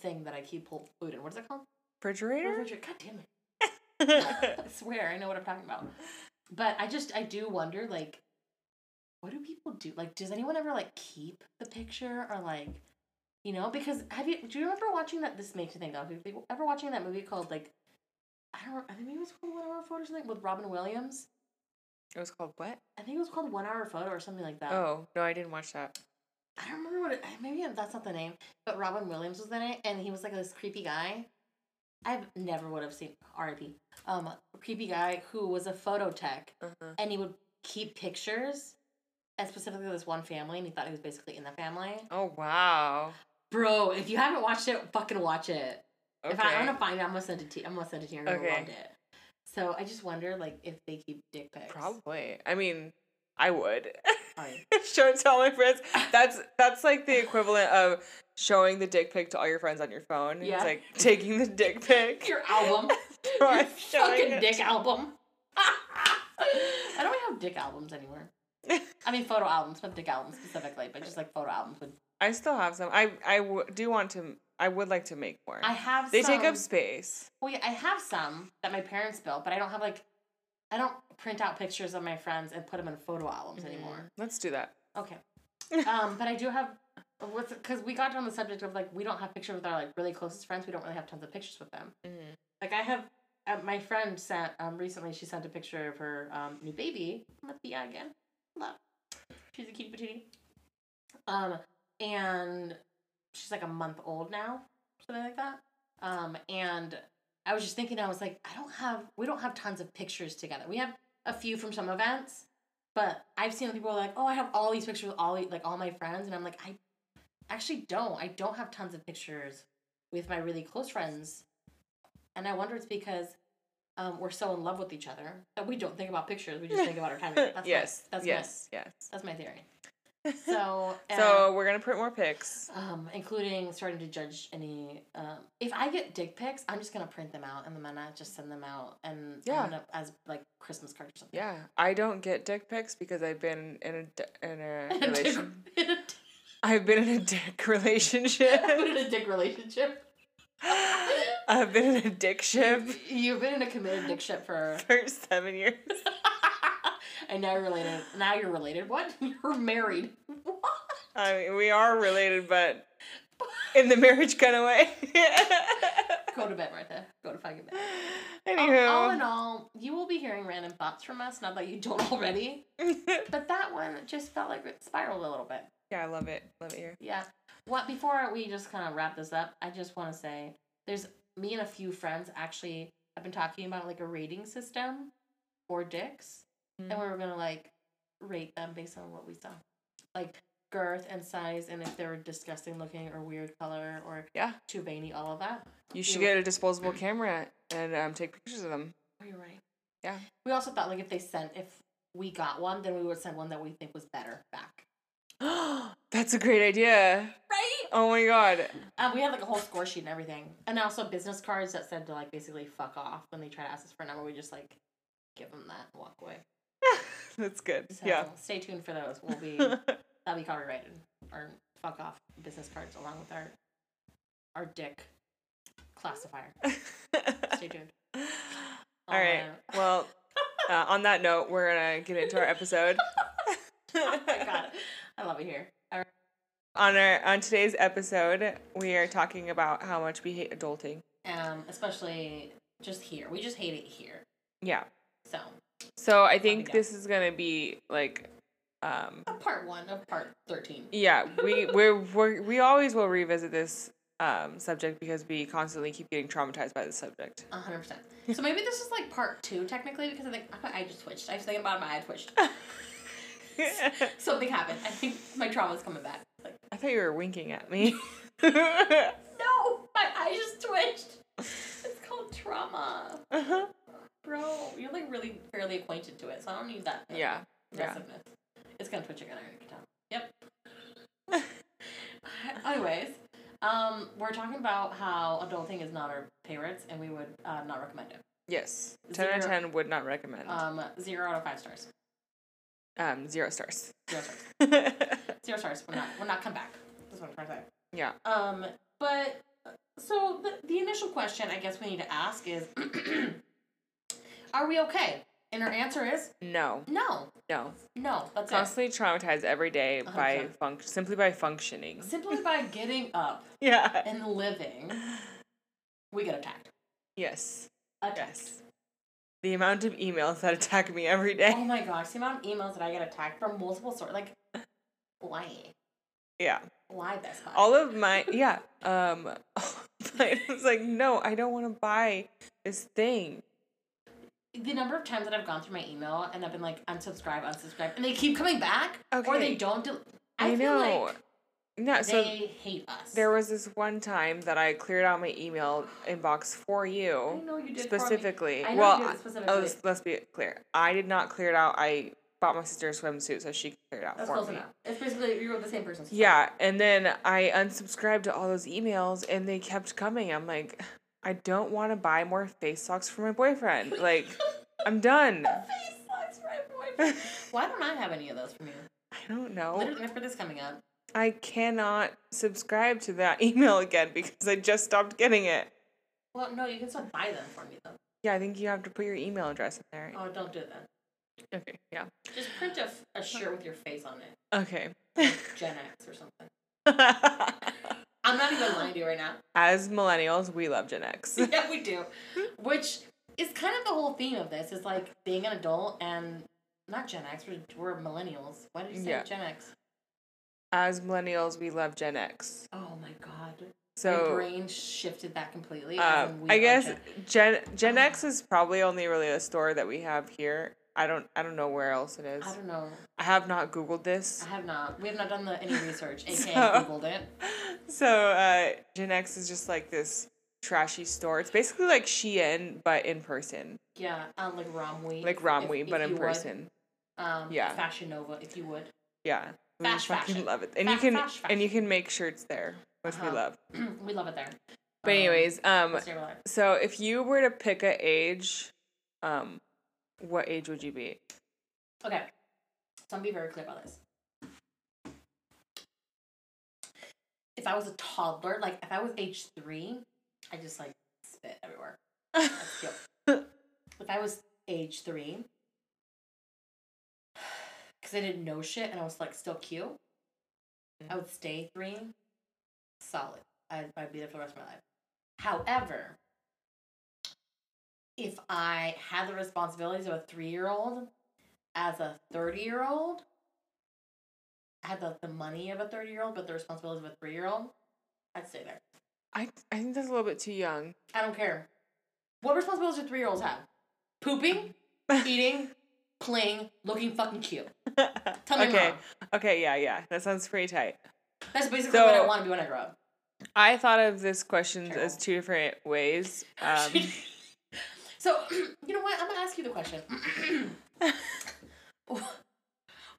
thing that I keep food in. What is it called? Refrigerator? Refrigerator. God damn it! I swear I know what I'm talking about. But I just I do wonder like what do people do? Like does anyone ever like keep the picture or like you know, because have you do you remember watching that this makes me think of ever watching that movie called like I don't I think it was called One Hour Photo or something with Robin Williams. it was called what? I think it was called One Hour Photo or something like that. Oh, no, I didn't watch that. I don't remember what it maybe that's not the name, but Robin Williams was in it and he was like this creepy guy. I never would have seen R.I.P. Um, creepy guy who was a photo tech Uh-huh. and he would keep pictures, and specifically this one family, and he thought he was basically in the family. Oh, wow. Bro, if you haven't watched it, fucking watch it. Okay. If I, I'm gonna find it, I'm gonna send it to you. I'm gonna send it to you. You're gonna Okay. it. So I just wonder, like, if they keep dick pics. Probably. I mean, I would. Show it to all my friends. That's that's like the equivalent of showing the dick pic to all your friends on your phone. Yeah. It's like taking the dick pic. Your album. Your fucking it. dick album. I don't have dick albums anymore. I mean, photo albums, not dick albums specifically, but just like photo albums. With I still have some. I I w- do want to. I would like to make more. I have. Some. They take up space. Well, yeah, I have some that my parents built, but I don't have like. I don't print out pictures of my friends and put them in photo albums anymore. Let's do that. Okay. um, but I do have what's because we got on the subject of like we don't have pictures with our like really closest friends. We don't really have tons of pictures with them. Mhm. Like I have uh, my friend sent um recently. She sent a picture of her um new baby, Let Mathia again. Love. She's a cutie patootie. Um, and she's like a month old now, something like that. Um, and I was just thinking, I was like, I don't have, we don't have tons of pictures together. We have a few from some events, but I've seen people like, oh, I have all these pictures with all like all my friends, and I'm like, I actually don't. I don't have tons of pictures with my really close friends, and I wonder it's because um, we're so in love with each other that we don't think about pictures. We just think about our time. together. That's yes. My, that's yes. yes. That's my theory. So, so we're gonna print more pics. um, including starting to judge any. Um, if I get dick pics, I'm just gonna print them out and then I just send them out and Yeah. up as like Christmas cards or something. Yeah, I don't get dick pics because I've been in a in a In a dick- relation. in a I've been in a dick relationship. I've been in a dick relationship. I've been in a dick ship You've been in a committed dick ship for, for seven years. And now you're related. Now you're related. What? You're married. What? I mean, we are related, but in the marriage kind of way. Go to bed, Martha. Go to fucking bed. Anywho, All, all in all, you will be hearing random thoughts from us. Not that you don't already, but that one just felt like it spiraled a little bit. yeah, I love it. Love it here. Yeah. What before we just kind of wrap this up, I just want to say there's me and a few friends actually have been talking about like a rating system for dicks, and we were gonna like rate them based on what we saw, like girth and size, and if they were disgusting looking or weird color or Yeah. too veiny, all of that. You should we- get a disposable camera and um, take pictures of them. Oh, you're right. Yeah. We also thought like if they sent if we got one, then we would send one that we think was better back. That's a great idea. Right. Oh my god. Um, we had like a whole score sheet and everything, and also business cards that said to like basically fuck off when they try to ask us for a number. We just like give them that and walk away. That's good. So Yeah. stay tuned for those. We'll be that'll be copyrighted or fuck off business cards along with our our dick classifier. Stay tuned. All right. Uh, Well, uh, on that note, we're gonna get into our episode. oh my god, I love it here. All right. on our on today's episode, we are talking about how much we hate adulting. Um, especially just here. We just hate it here. Yeah. So So I think this is gonna be like, um, uh, part one of part thirteen. yeah, we we're, we're we always will revisit this um subject because we constantly keep getting traumatized by the subject. A hundred percent. So maybe this is like part two technically because I think my eye just twitched. I was thinking about it, my eye twitched. Something happened. I think my trauma's coming back. Like I thought you were winking at me. no, my eye just twitched. It's called trauma, uh-huh. Bro. You're like really fairly acquainted to it, so I don't need that. Yeah. Yeah. aggressiveness. It's gonna twitch again. I already can tell. Yep. Anyways, um, we're talking about how adulting is not our favorites, and we would uh, not recommend it. Yes. Ten out of ten would not recommend. Um, zero out of five stars. Um, zero stars. Zero stars. Zero stars. We're not. We're not come back. That's what I'm trying to say. yeah. Um, but so the the initial question I guess we need to ask is, are we okay? And her answer is No. no, No. no. That's it. Constantly traumatized every day by 100%. func- simply by functioning. Simply by getting up Yeah. and living, we get attacked. Yes. Attacked. Yes. The amount of emails that attack me every day. Oh my gosh, the amount of emails that I get attacked from multiple sources. Like, why? Yeah. Why Buy? All of my yeah. Um I was like, no, I don't want to buy this thing. The number of times that I've gone through my email and I've been like unsubscribe, unsubscribe, and they keep coming back, or they don't. Del- I, I, feel know. like no, so they hate us. there was this one time that I cleared out my email inbox for you. I you know you did specifically. I know well, you I- specifically. oh, let's, let's be clear. I did not clear it out. I bought my sister a swimsuit so she could clear it out That's for close me. enough. It's basically you're the same person. Yeah, and then I unsubscribed to all those emails and they kept coming. I'm like, I don't want to buy more face socks for my boyfriend. Like, I'm done. Face sucks, right, boy. Why don't I have any of those from you? I don't know. Literally for this coming up. I cannot subscribe to that email again because I just stopped getting it. Well, no, you can still buy them for me though. Yeah, I think you have to put your email address in there. Oh, don't do that. Okay, yeah. Just print a, f- a shirt with your face on it. Okay. Gen X or something. I'm not even lying to you right now. As millennials, we love Gen X. yeah, we do. Which is kind of the whole theme of this. Is like being an adult and not Gen X. We're, we're millennials. Why did you say Yeah. Gen X? As millennials, we love Gen X. Oh my god. My So, brain shifted that completely. um, I guess Gen- Gen Gen X is probably only really a store that we have here. I don't I don't know where else it is. I don't know. I have not Googled this. I have not. We have not done the, any research. AKA So- Googled it. So uh, Gen X is just like this trashy store. It's basically like Shein, but in person. Yeah, um, like Romwe. Like Romwe, if but you in would. person. Um, Yeah. Fashion Nova, if you would. Yeah. We Fash fucking fashion. love it. And you can fash and you can make shirts there, which we Uh-huh. love. we love it there. But anyways, um hear about it. so if you were to pick a age, um what age would you be? Okay. So I'm gonna be very clear about this. If I was a toddler, like if I was age three, I just like spit everywhere. If I was age three, because I didn't know shit and I was like still cute, I would stay three. Solid. I'd, I'd be there for the rest of my life. However, if I had the responsibilities of a three year old as a 30 year old, I had the, the money of a 30 year old, but the responsibilities of a three year old, I'd stay there. I I think that's a little bit too young. I don't care. What responsibilities do three year olds have? Pooping, eating, playing, looking fucking cute. Tell me okay. wrong. Okay, yeah, yeah. That sounds pretty tight. That's basically what I want to be when I grow up. I thought of this question as two different ways. Um, so, you know what? I'm gonna ask you the question.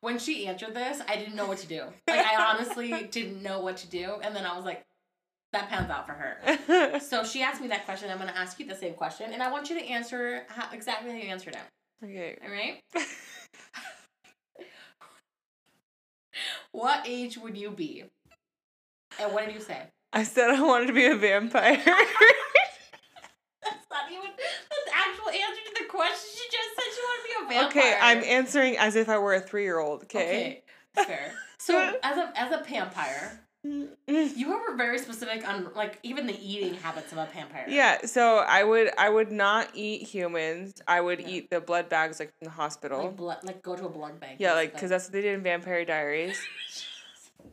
when she answered this, I didn't know what to do. Like, I honestly didn't know what to do, and then I was like, "That pans out for her." So she asked me that question. I'm gonna ask you the same question, and I want you to answer how, exactly how you answered it. okay. All right? what age would you be? And what did you say? I said I wanted to be a vampire. That's not even the actual answer to the question. She just said she wanted to be a vampire. okay, I'm answering as if I were a three year old, okay? Okay, fair. So as a as a vampire, you were very specific on like even the eating habits of a vampire. Yeah, so I would I would not eat humans. I would Yeah. eat the blood bags like in the hospital. Like blood, like go to a blood bank. yeah, like because that's what they did in Vampire Diaries.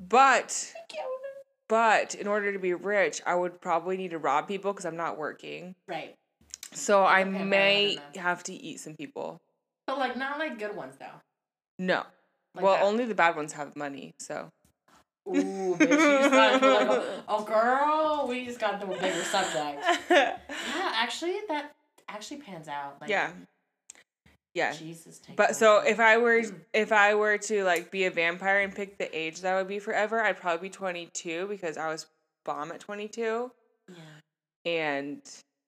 But but in order to be rich, I would probably need to rob people because I'm not working. right, So I I may have to eat some people. But like not like good ones though. No. Like well, that. only the bad ones have money. So Ooh, bitch, you just got like a, oh girl, we just got a bigger subject. Yeah, actually, that actually pans out. Like, yeah, yeah. Jesus. Take But so if I were Mm. if I were to like be a vampire and pick the age that would be forever, I'd probably be 22 because I was bomb at 22 yeah, and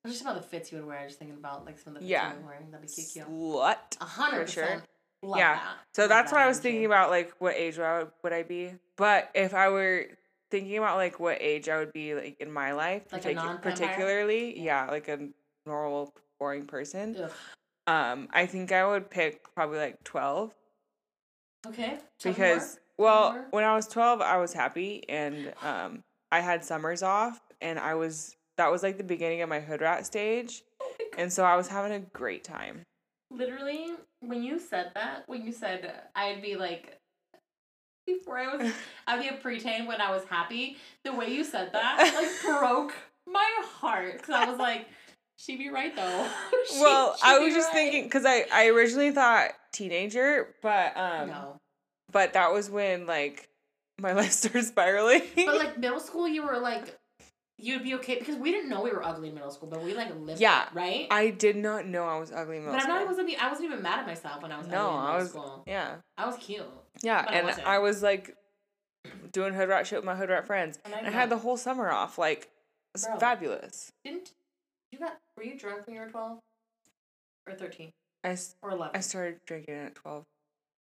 I was just about the fits you would wear. I was just thinking about like some of the fits Yeah. you were wearing. That'd be cute, cute. slut. A hundred percent. Love Yeah. that. So Love that's that what I was thinking about like what age would I, would I be? But if I were thinking about like what age I would be like in my life, Like non-vampire? particularly, Yeah. yeah, like a normal boring person. Ugh. Um, I think I would pick probably like 12 Okay. because well, when I was 12, I was happy and um I had summers off and I was that was like the beginning of my hood rat stage. And so I was having a great time. Literally, when you said that, when you said I'd be like, before I was, I'd be a preteen when I was happy. The way you said that like broke my heart because I was like, she'd be right though. She- well, I was just right. thinking cuz I I originally thought teenager, but um no, but that was when like my life started spiraling. but like middle school, you were like, you'd be okay because we didn't know we were ugly in middle school, but we like lived Yeah, it, right? I did not know I was ugly in middle but I'm not. I wasn't. I wasn't even mad at myself when I was No, ugly in I middle was- school. Yeah. I was cute. Yeah, But I and. I was like doing hood rat shit with my hood rat friends. And And I had the whole summer off. Like it's fabulous. didn't you got were you drunk when you were twelve or thirteen I, or eleven? I started drinking at 12.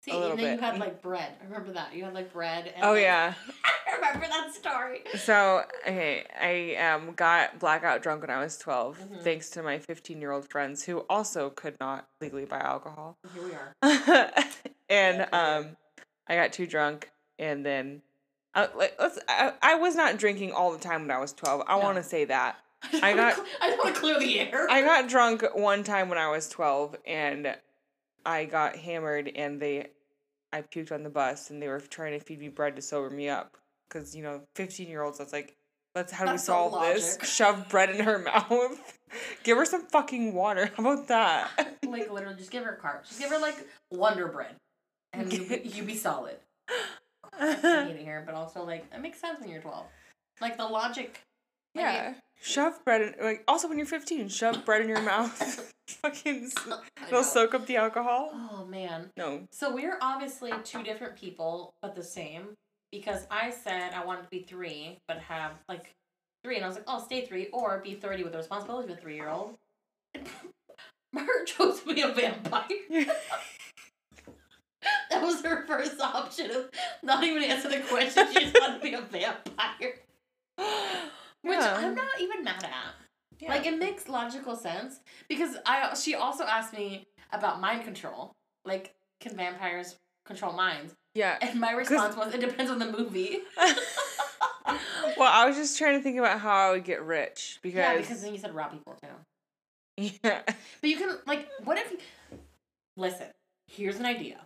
See, a little and then bit. you had like bread. I remember that. You had like bread. And oh like- yeah. I remember that story. So okay, I um got blackout drunk when I was 12 Mhm. thanks to my fifteen year old friends who also could not legally buy alcohol. Here we are. and Yeah, um, I got too drunk, and then, I, like, let's. I, I was not drinking all the time when I was twelve. I No. want to say that just I got- cl- I just want to clear the air. I got drunk one time when I was twelve, and I got hammered, and they, I puked on the bus, and they were trying to feed me bread to sober me up, because you know, fifteen year olds. That's like. Let's how do we solve this? Shove bread in her mouth. Give her some fucking water. How about that? like literally, just give her a cart. Just give her like Wonder Bread, and you be, you be solid. I hate it here, but also like it makes sense when you're twelve. Like the logic. Like, Yeah. Shove bread in like also when you're 15, shove bread in your mouth. Fucking s- it- I it'll soak up the alcohol. Oh man. No. So we're obviously two different people, but the same. Because I said I wanted to be three, but have like three, and I was like, oh, stay three, or be thirty with the responsibility of a three year old. Mer chose to be a vampire. that was her first option of not even answer the question. She just wanted to be a vampire, which Yeah. I'm not even mad at. Yeah. Like it makes logical sense because I she also asked me about mind control. Like, can vampires control minds? yeah. And my response was, it depends on the movie. well, I was just trying to think about how I would get rich because Yeah, because then you said rob people too. yeah. But you can like, what if? Listen, here's an idea.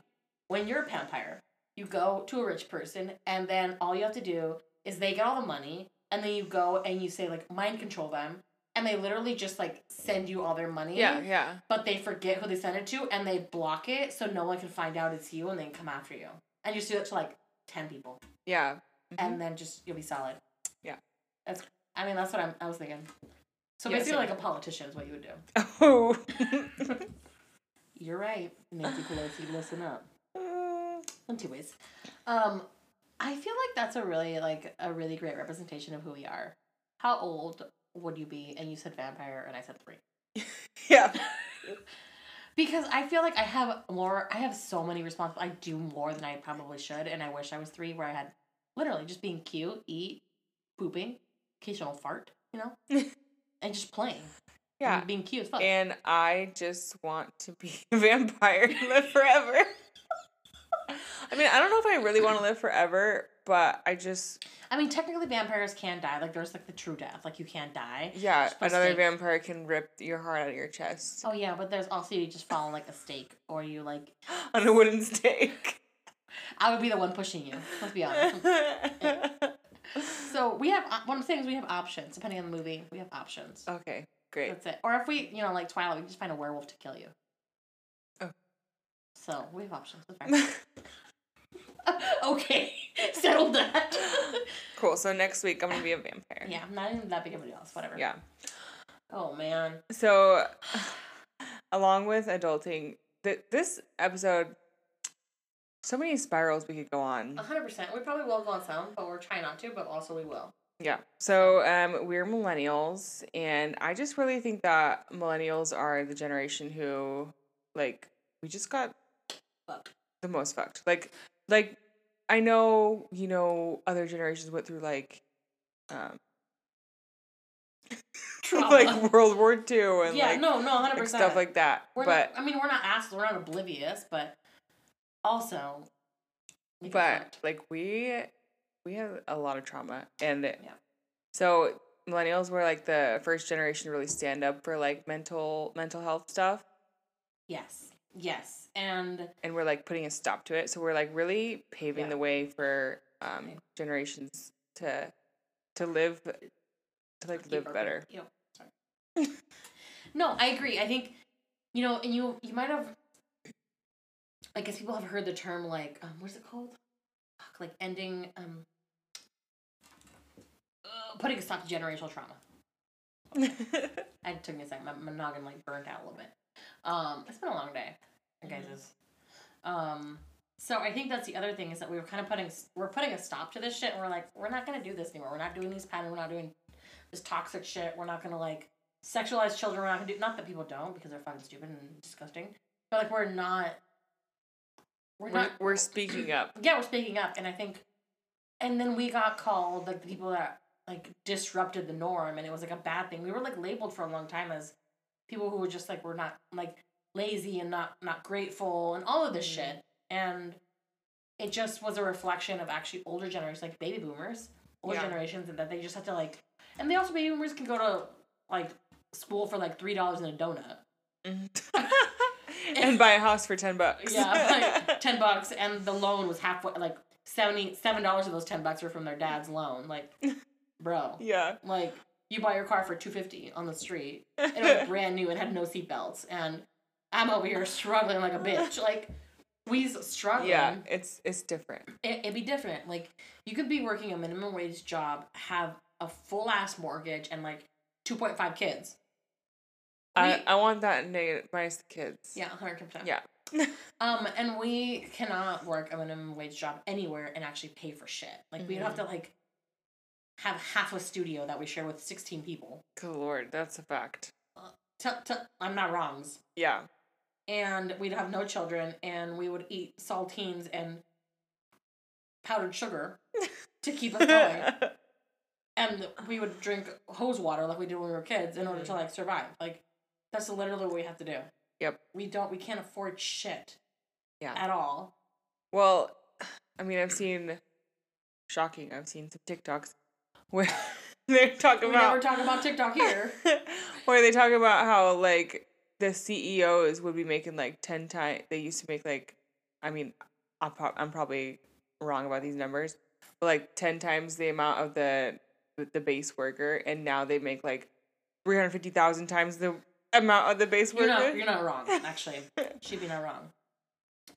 When you're a vampire, you go to a rich person, and then all you have to do is they get all the money, and then you go and you say like mind control them, and they literally just like send you all their money. Yeah, yeah. but they forget who they sent it to and they block it so no one can find out it's you and then come after you. And you just do that to like 10 people Yeah. Mhm. and then just you'll be solid. Yeah. That's I mean that's what I'm, I was thinking. So Yeah, basically like a politician is what you would do. Oh. You're right. Nancy Pelosi, listen up. In two ways. Um I feel like that's a really like a really great representation of who we are. How old would you be? And you said vampire and I said three. yeah. because I feel like I have more. I have so many responsibilities. I do more than I probably should, and I wish I was three, where I had literally just being cute, eat, pooping, occasional fart, you know, and just playing. Yeah. and being cute as fuck. And I just want to be a vampire and live forever. I mean, I don't know if I really want to live forever, but I just I mean, technically, vampires can die. Like, there's like the true death. Like, you can't die. yeah, another vampire can rip your heart out of your chest Oh yeah, but there's also you just fall on like a stake, or you like. on a wooden stake. I would be the one pushing you. Let's be honest. so we have one of the things we have options depending on the movie. We have options. okay, great. That's it. Or if we, you know, like Twilight, we can just find a werewolf to kill you. Oh. So we have options. Okay, settled that. cool. So next week I'm gonna be a vampire. yeah, I'm not even that big of a deal. It's whatever. Yeah. Oh man. So, along with adulting, th- this episode, so many spirals we could go on. hundred percent. We probably will go on some, but we're trying not to. But also we will. Yeah. So, um, we're millennials, and I just really think that millennials are the generation who, like, we just got Fucked. the most fucked. Like, like, I know, you know, other generations went through like, um, like World War Two and yeah. like, no. No. Hundred like percent. stuff like that. We're but not, I mean, we're not assholes. We're not oblivious, but also. but like we we have a lot of trauma and Yeah. so millennials were like the first generation to really stand up for like mental mental health stuff yes, yes, and and we're like putting a stop to it so we're like really paving Yeah. the way for um generations to to live to like live better Ew, sorry. no, I agree. I think you know, and you you might have. I guess people have heard the term like um, what's it called? Fuck, like ending um. uh, putting a stop to generational trauma. I took me a second. My, my noggin like burnt out a little bit. Um, it's been a long day, guys. Um, so I think that's the other thing is that we were kind of putting we're putting a stop to this shit. And we're like, we're not gonna do this anymore. We're not doing these patterns. We're not doing this toxic shit. We're not gonna like sexualize children. We're not gonna do not that people don't because they're fucking stupid and disgusting. But like we're not we're We're, not we're speaking up. yeah, we're speaking up, and I think, and then we got called like the people that like disrupted the norm, and it was like a bad thing. We were like labeled for a long time as people who were just like we're not like lazy and not not grateful and all of this Mhm. shit, and it just was a reflection of actually older generations, like baby boomers, older Yeah. generations, and that they just have to like, and they also baby boomers can go to like school for like three dollars and a donut. and buy a house for 10 bucks. Yeah, like ten bucks, and the loan was halfway, like seventy seven dollars of those ten bucks were from their dad's loan. Like, bro, yeah. like you buy your car for two fifty on the street, and it was brand new and had no seatbelts, and I'm over here struggling like a bitch. Like, we struggling. Yeah, it's it's different. it, it'd be different. Like, you could be working a minimum wage job, have a full ass mortgage, and like two point five kids. I, We- I want that negative minus the kids. Yeah, hundred percent. Yeah. Um, and we cannot work a minimum wage job anywhere and actually pay for shit. Like we'd have to like have half a studio that we share with sixteen people. Good lord, that's a fact. T- t- I'm not wrongs. Yeah. And we'd have no children, and we would eat saltines and powdered sugar to keep us going. and we would drink hose water like we did when we were kids in order to Mhm. like survive. Like that's literally what we have to do. Yep. We don't. We can't afford shit Yeah. at all. Well, I mean, I've seen shocking. I've seen some TikToks where they talk We about never talk about TikTok here. where they talk about how like the CEOs would be making like 10 times they used to make like I mean I'm, pro- I'm probably wrong about these numbers but like 10 times the amount of the the base worker and now they make like 350,000 times the amount of the base You're worker not you're not wrong, actually. She'd be not wrong.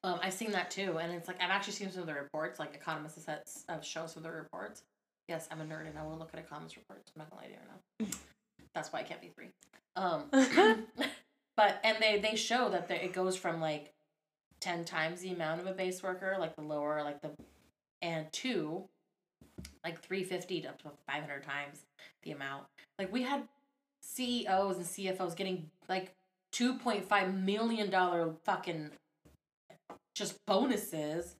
Um, I've seen that too, and it's like I've actually seen some of the reports, like economists have have shown some of the reports. Yes, I'm a nerd and I will look at a economist reports. I'm not gonna lie to you right now. That's why I can't be three. Um, but and they they show that there, it goes from like ten times the amount of a base worker, like the lower, like the, and two, like three fifty up to five hundred times the amount. Like we had CEOs and CFOs getting like two point five million dollar fucking just bonuses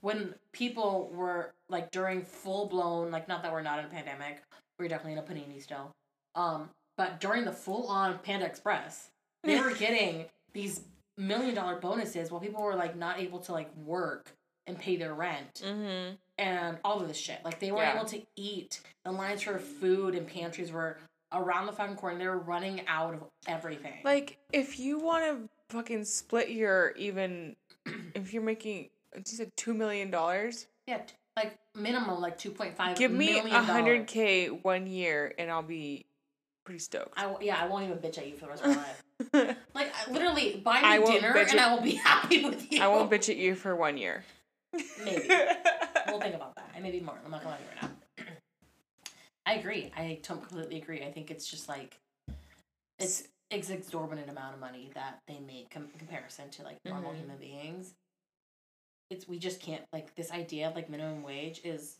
when people were like during full blown like not that we're not in a pandemic we're definitely in a panini still um but during the full on panda express they were getting these million dollar bonuses while people were like not able to like work and pay their rent mhm and all of this shit. Like they were Yeah. able to eat. The lines for food and pantries were around the fucking corner. They were running out of everything. like if you want to fucking split your even if you're making you said 2 million dollars yeah, like minimum like two point five. give me a hundred k one year and I'll be pretty stoked. I yeah, I won't even bitch at you for the rest of my life. Like I- literally, buy me dinner and at- I will be happy with you. I won't bitch at you for one year. Maybe we'll think about that. And maybe more. I'm not gonna lie to you right now. I agree. I don't completely agree. I think it's just like it's it's exorbitant amount of money that they make com- comparison to like normal Mhm. human beings. It's we just can't like this idea of like minimum wage is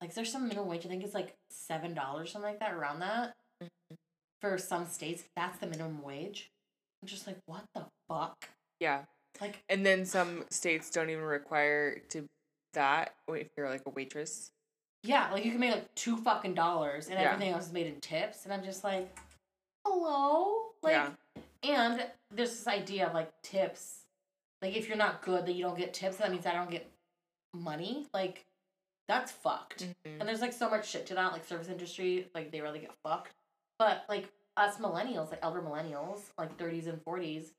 like there's some minimum wage I think it's like seven dollars something like that around that mm-hmm. for some states that's the minimum wage. I'm just like what the fuck Yeah. like And then some states don't even require to that if you're like a waitress. Yeah, like you can make like two fucking dollars and Yeah. everything else is made in tips. And I'm just like, hello? Like, Yeah. and there's this idea of like tips. Like, if you're not good, that you don't get tips, that means I don't get money. Like, that's fucked. Mhm. And there's like so much shit to that, like service industry, like they really get fucked. But like us millennials, like elder millennials, like 30s and 40s,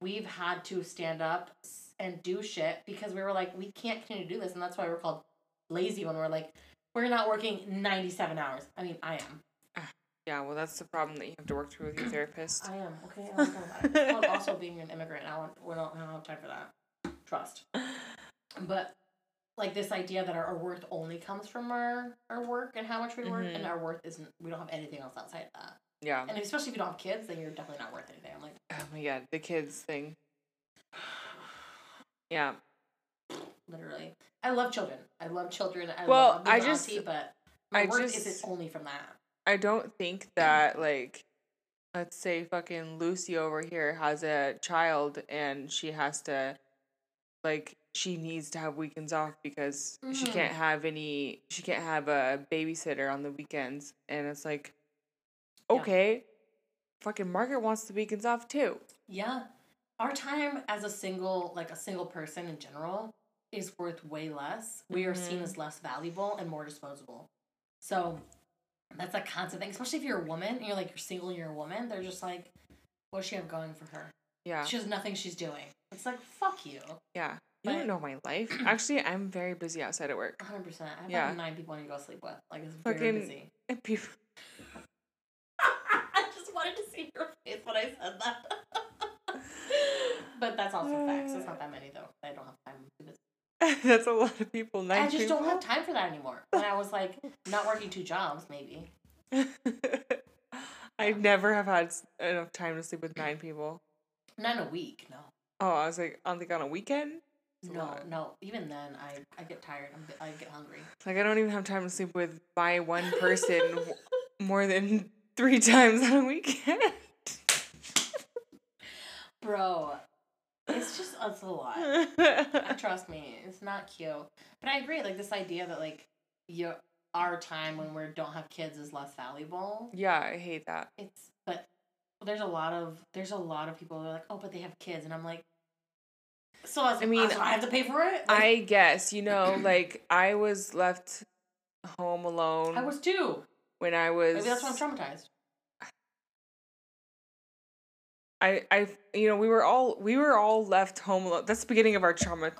we've had to stand up and do shit because we were like, we can't continue to do this. And that's why we're called lazy when we're like, we're not working 97 hours. I mean, I am. Yeah, well, that's the problem that you have to work through with your therapist. I am. Okay, I don't about it. Also being an immigrant. I don't, we don't, I don't have time for that. Trust. But like this idea that our, our worth only comes from our, our work and how much we work, and Mhm. our worth isn't, we don't have anything else outside of that. Yeah. And especially if you don't have kids, then you're definitely not worth anything. I'm like, Oh my god, the kids thing. Yeah. literally. I love children. I love children. I Well, love I just- auntie, but my I worth just- isn't only from that. I don't think that like let's say fucking Lucy over here has a child and she has to like she needs to have weekends off because she Mhm. can't have any she can't have a babysitter on the weekends and it's like Yeah. okay fucking margaret wants the weekends off too Yeah. Our time as a single, like a single person in general, is worth way less. We are seen Mhm. as less valuable and more disposable. So that's a constant thing, especially if you're a woman and you're like, you're single and you're a woman. They're just like, what does she have going for her? yeah She has nothing she's doing. It's like, fuck you. yeah you But- don't know my life actually i'm very busy outside of work 100%. I have Yeah. like nine people I need to go sleep with. Like, it's very Fucking- busy. and people I just wanted to see your face when I said that. but that's also facts. It's not that many, though. I don't have time to do this. that's a lot of people nine I just people. don't have time for that anymore. When I was like not working two jobs, maybe. I never have had enough time to sleep with nine people. Not in a week, no. Oh, I was like, on like on a weekend. It's No, no. Even then, I, I get tired. I'm, I get hungry. Like I don't even have time to sleep with my one person more than three times on a weekend. Bro, it's just, it's a lot. Trust me, it's not cute. But I agree, like this idea that like your our time when we don't have kids is less valuable. yeah, I hate that. It's but there's a lot of there's a lot of people who are like, oh, but they have kids, and I'm like, so as, I mean, so I have to pay for it. Like, I guess you know, like I was left home alone I was too. when I was. Maybe that's why I'm traumatized. I, I, you know, we were all we were all left home alone. That's the beginning of our trauma.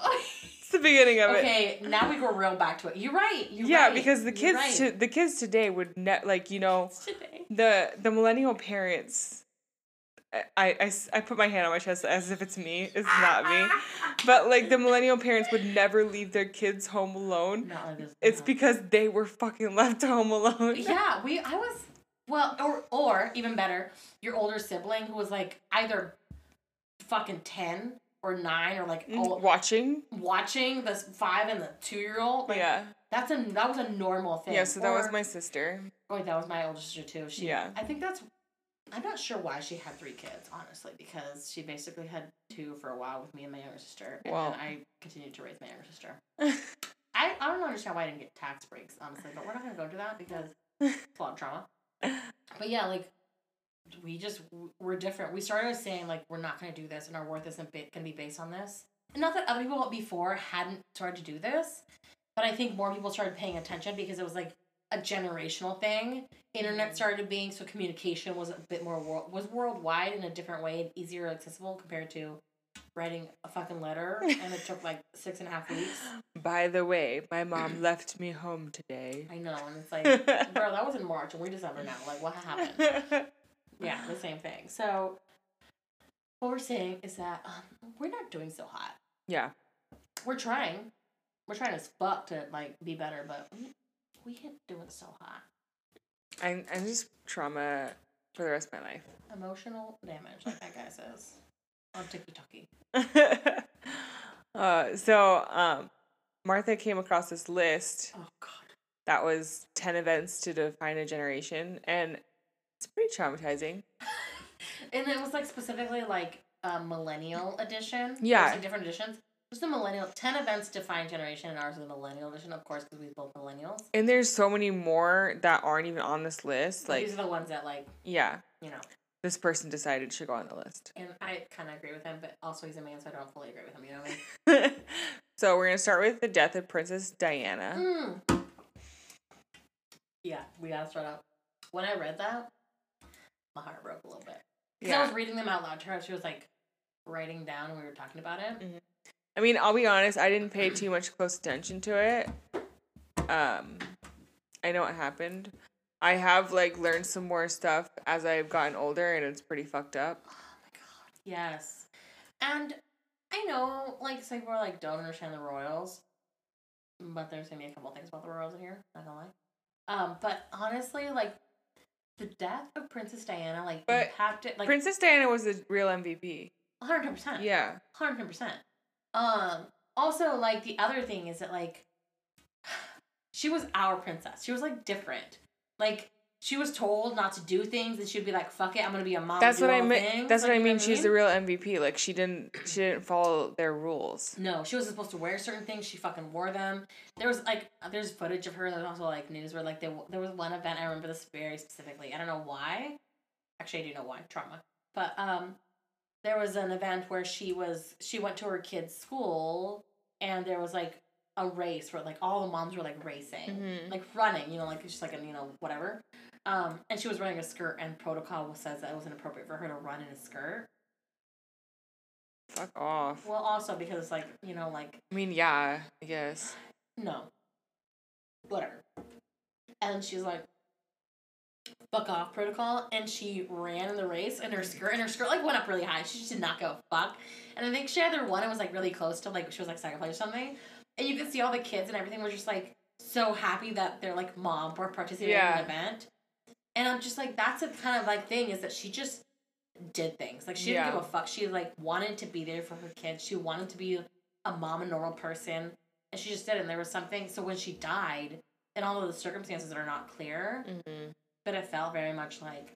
It's the beginning of it. okay, now we go real back to it. You're right. You're yeah, right, because the kids, right. to, the kids today would net like you know Today. the the millennial parents. I, I, I put my hand on my chest as if it's me. It's not me. But like the millennial parents would never leave their kids home alone. Not like this. It's no. because they were fucking left home alone. Yeah, we. I was well, or or even better, your older sibling who was like either fucking ten or nine or like Mm, old, Watching. watching this five and the two year old. Like, Yeah. that's a that was a normal thing. Yeah. So that was my sister. Oh, that was my older sister too. She. Yeah. I think that's. I'm not sure why she had three kids, honestly, because she basically had two for a while with me and my younger sister, and then I continued to raise my younger sister. I, I don't understand why I didn't get tax breaks, honestly, but we're not gonna go into that because it's a lot of trauma. But yeah, like we just we're different. We started saying like we're not gonna do this, and our worth isn't ba- gonna be based on this. And not that other people before hadn't started to do this, but I think more people started paying attention because it was like a generational thing. Internet mm-hmm. started being so communication was a bit more world was worldwide in a different way and easier accessible compared to writing a fucking letter and it took like six and a half weeks. By the way, my mom left me home today. I know, and it's like, bro, that was in March and we're December now. Like, what happened? Yeah, the same thing. So, what we're saying is that um, we're not doing so hot. yeah. We're trying. We're trying as fuck to like be better, but we, we ain't doing so hot. I'm, I'm just trauma for the rest of my life. Emotional damage, like that guy says on TikTok. uh, so um, Martha came across this list Oh God. that was 10 events to define a generation, and it's pretty traumatizing. And it was like specifically like a millennial edition. There's, Yeah. like different editions. Just the millennial. Ten events define generation, and ours is the millennial edition, of course, because we're both millennials. And there's so many more that aren't even on this list. Like, these are the ones that like yeah, you know. This person decided should go on the list. And I kind of agree with him, but also he's a man, so I don't fully agree with him. You know what I mean? so we're gonna start with the death of Princess Diana. Mm. Yeah, we gotta start out. When I read that, my heart broke a little bit. Because I was reading them out loud to her. She was like writing down, and we were talking about it. I mean, I'll be honest, I didn't pay too much close attention to it. Um, I know what happened. I have like learned some more stuff as I've gotten older, and it's pretty fucked up. Oh my god. Yes. And I know, like, some people are like, don't understand the royals. But there's gonna be a couple things about the royals in here, not gonna lie. Um, but honestly, like, the death of Princess Diana, like, But impacted, like, Princess Diana was the real MVP. One hundred percent. Yeah. Hundred percent. Um. Also, like the other thing is that like she was our princess. She was like different. Like she was told not to do things, and she'd be like, "Fuck it, I'm gonna be a mom." That's what I mean. things." That's what I mean. She's the real MVP. Like she didn't. She didn't follow their rules. No, she wasn't supposed to wear certain things. She fucking wore them. There was like, there's footage of her. There's also like news where like they, there was one event. I remember this very specifically. I don't know why. Actually, I do know why. Trauma. But um, there was an event where she was she went to her kid's school and there was like a race where like all the moms were like racing, Mhm. like running. You know, like just like a you know whatever. Um, and she was wearing a skirt, and protocol says that it was inappropriate for her to run in a skirt. Fuck off. Well, also because like you know like I mean, yeah, I guess. no. Whatever. And she's like, fuck off protocol. And she ran in the race and her skirt and her skirt like went up really high. She just did not go fuck. And I think she either won it was like really close to like she was like second place or something. And you could see all the kids and everything were just like so happy that their like mom were participating in Yeah. the event. And I'm just like that's a kind of like thing is that she just did things. Like she didn't Yeah. give a fuck. She like wanted to be there for her kids. She wanted to be a mom, a normal person, and she just did. And there was something. So when she died, and all of the circumstances that are not clear, Mm-hmm. but it felt very much like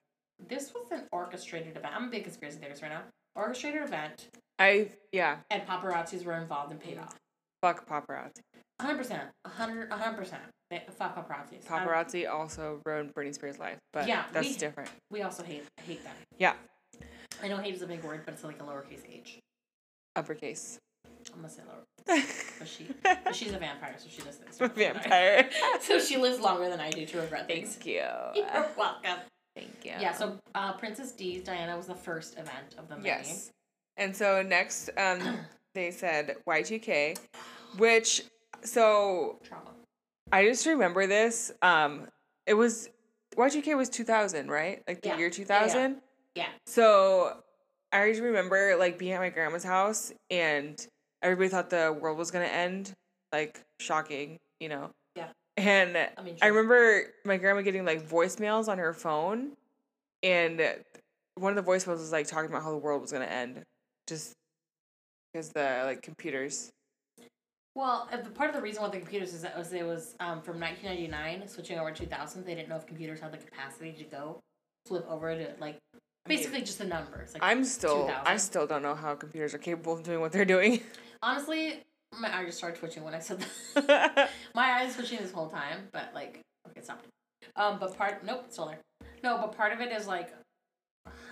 this was an orchestrated event. I'm a big conspiracy theorist right now. Orchestrated event, I yeah. and paparazzis were involved and paid off. Fuck paparazzi. 100%. 100 100%. Fuck paparazzis. I- Paparazzi also ruined Britney Spears' life, but Yeah, that's we- different. we also hate hate them. Yeah, I know hate is a big word, but it's like a lowercase h. uppercase. I'm gonna say lower. But she, but she's a vampire, so she does this. Vampire. so she lives longer than I do to regret things. Thank you. You're welcome. Thank you. Yeah. So uh, Princess D's Diana was the first event of the many. Yes. And so next, um, they said Y2K, which so Trauma. I just remember this. Um, it was Y2K was 2000, right? Like the Yeah. year Yeah, 2000. yeah. So I just remember like being at my grandma's house and everybody thought the world was gonna end. Like shocking, you know. Yeah. And I mean, I remember my grandma getting like voicemails on her phone, and one of the voicemails was like talking about how the world was gonna end, just because the like computers. Well, uh, the part of the reason why the computers is that was it was um, from 1999 switching over to 2000. They didn't know if computers had the capacity to go flip over to like mean, basically just the numbers. Like I'm still, I still don't know how computers are capable of doing what they're doing. honestly, my eye just started twitching when I said that. my eyes twitching this whole time, but like okay, stop. Um, but part nope, it's still there. No, but part of it is like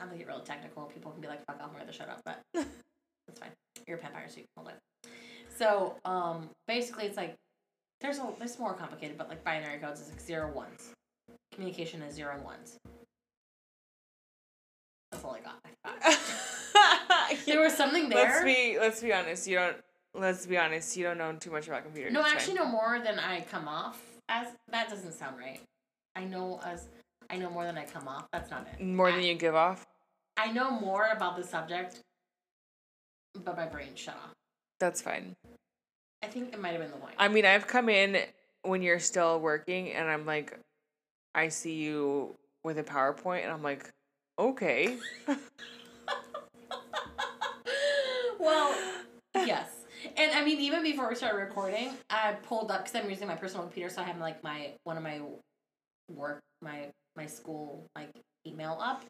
I'm gonna get real technical. People can be like, "Fuck off, I'm rather shut up," but that's fine. You're a vampire, so you can hold it. So, um, basically, it's like there's a there's more complicated, but like binary codes is like zero ones. Communication is zero and ones. That's all I got. I forgot. There was something there. Let's be let's be honest. You don't. Let's be honest. You don't know too much about computers. No, I actually fine. know more than I come off as. That doesn't sound right. I know as I know more than I come off. That's not it. more than you give off. I know more about the subject, but my brain shut off. That's fine. I think it might have been the wine. I mean, I've come in when you're still working, and I'm like, I see you with a PowerPoint, and I'm like, okay. well, yes. And I mean, even before we started recording, I pulled up because I'm using my personal computer, so I have like my one of my work, my my school like email up,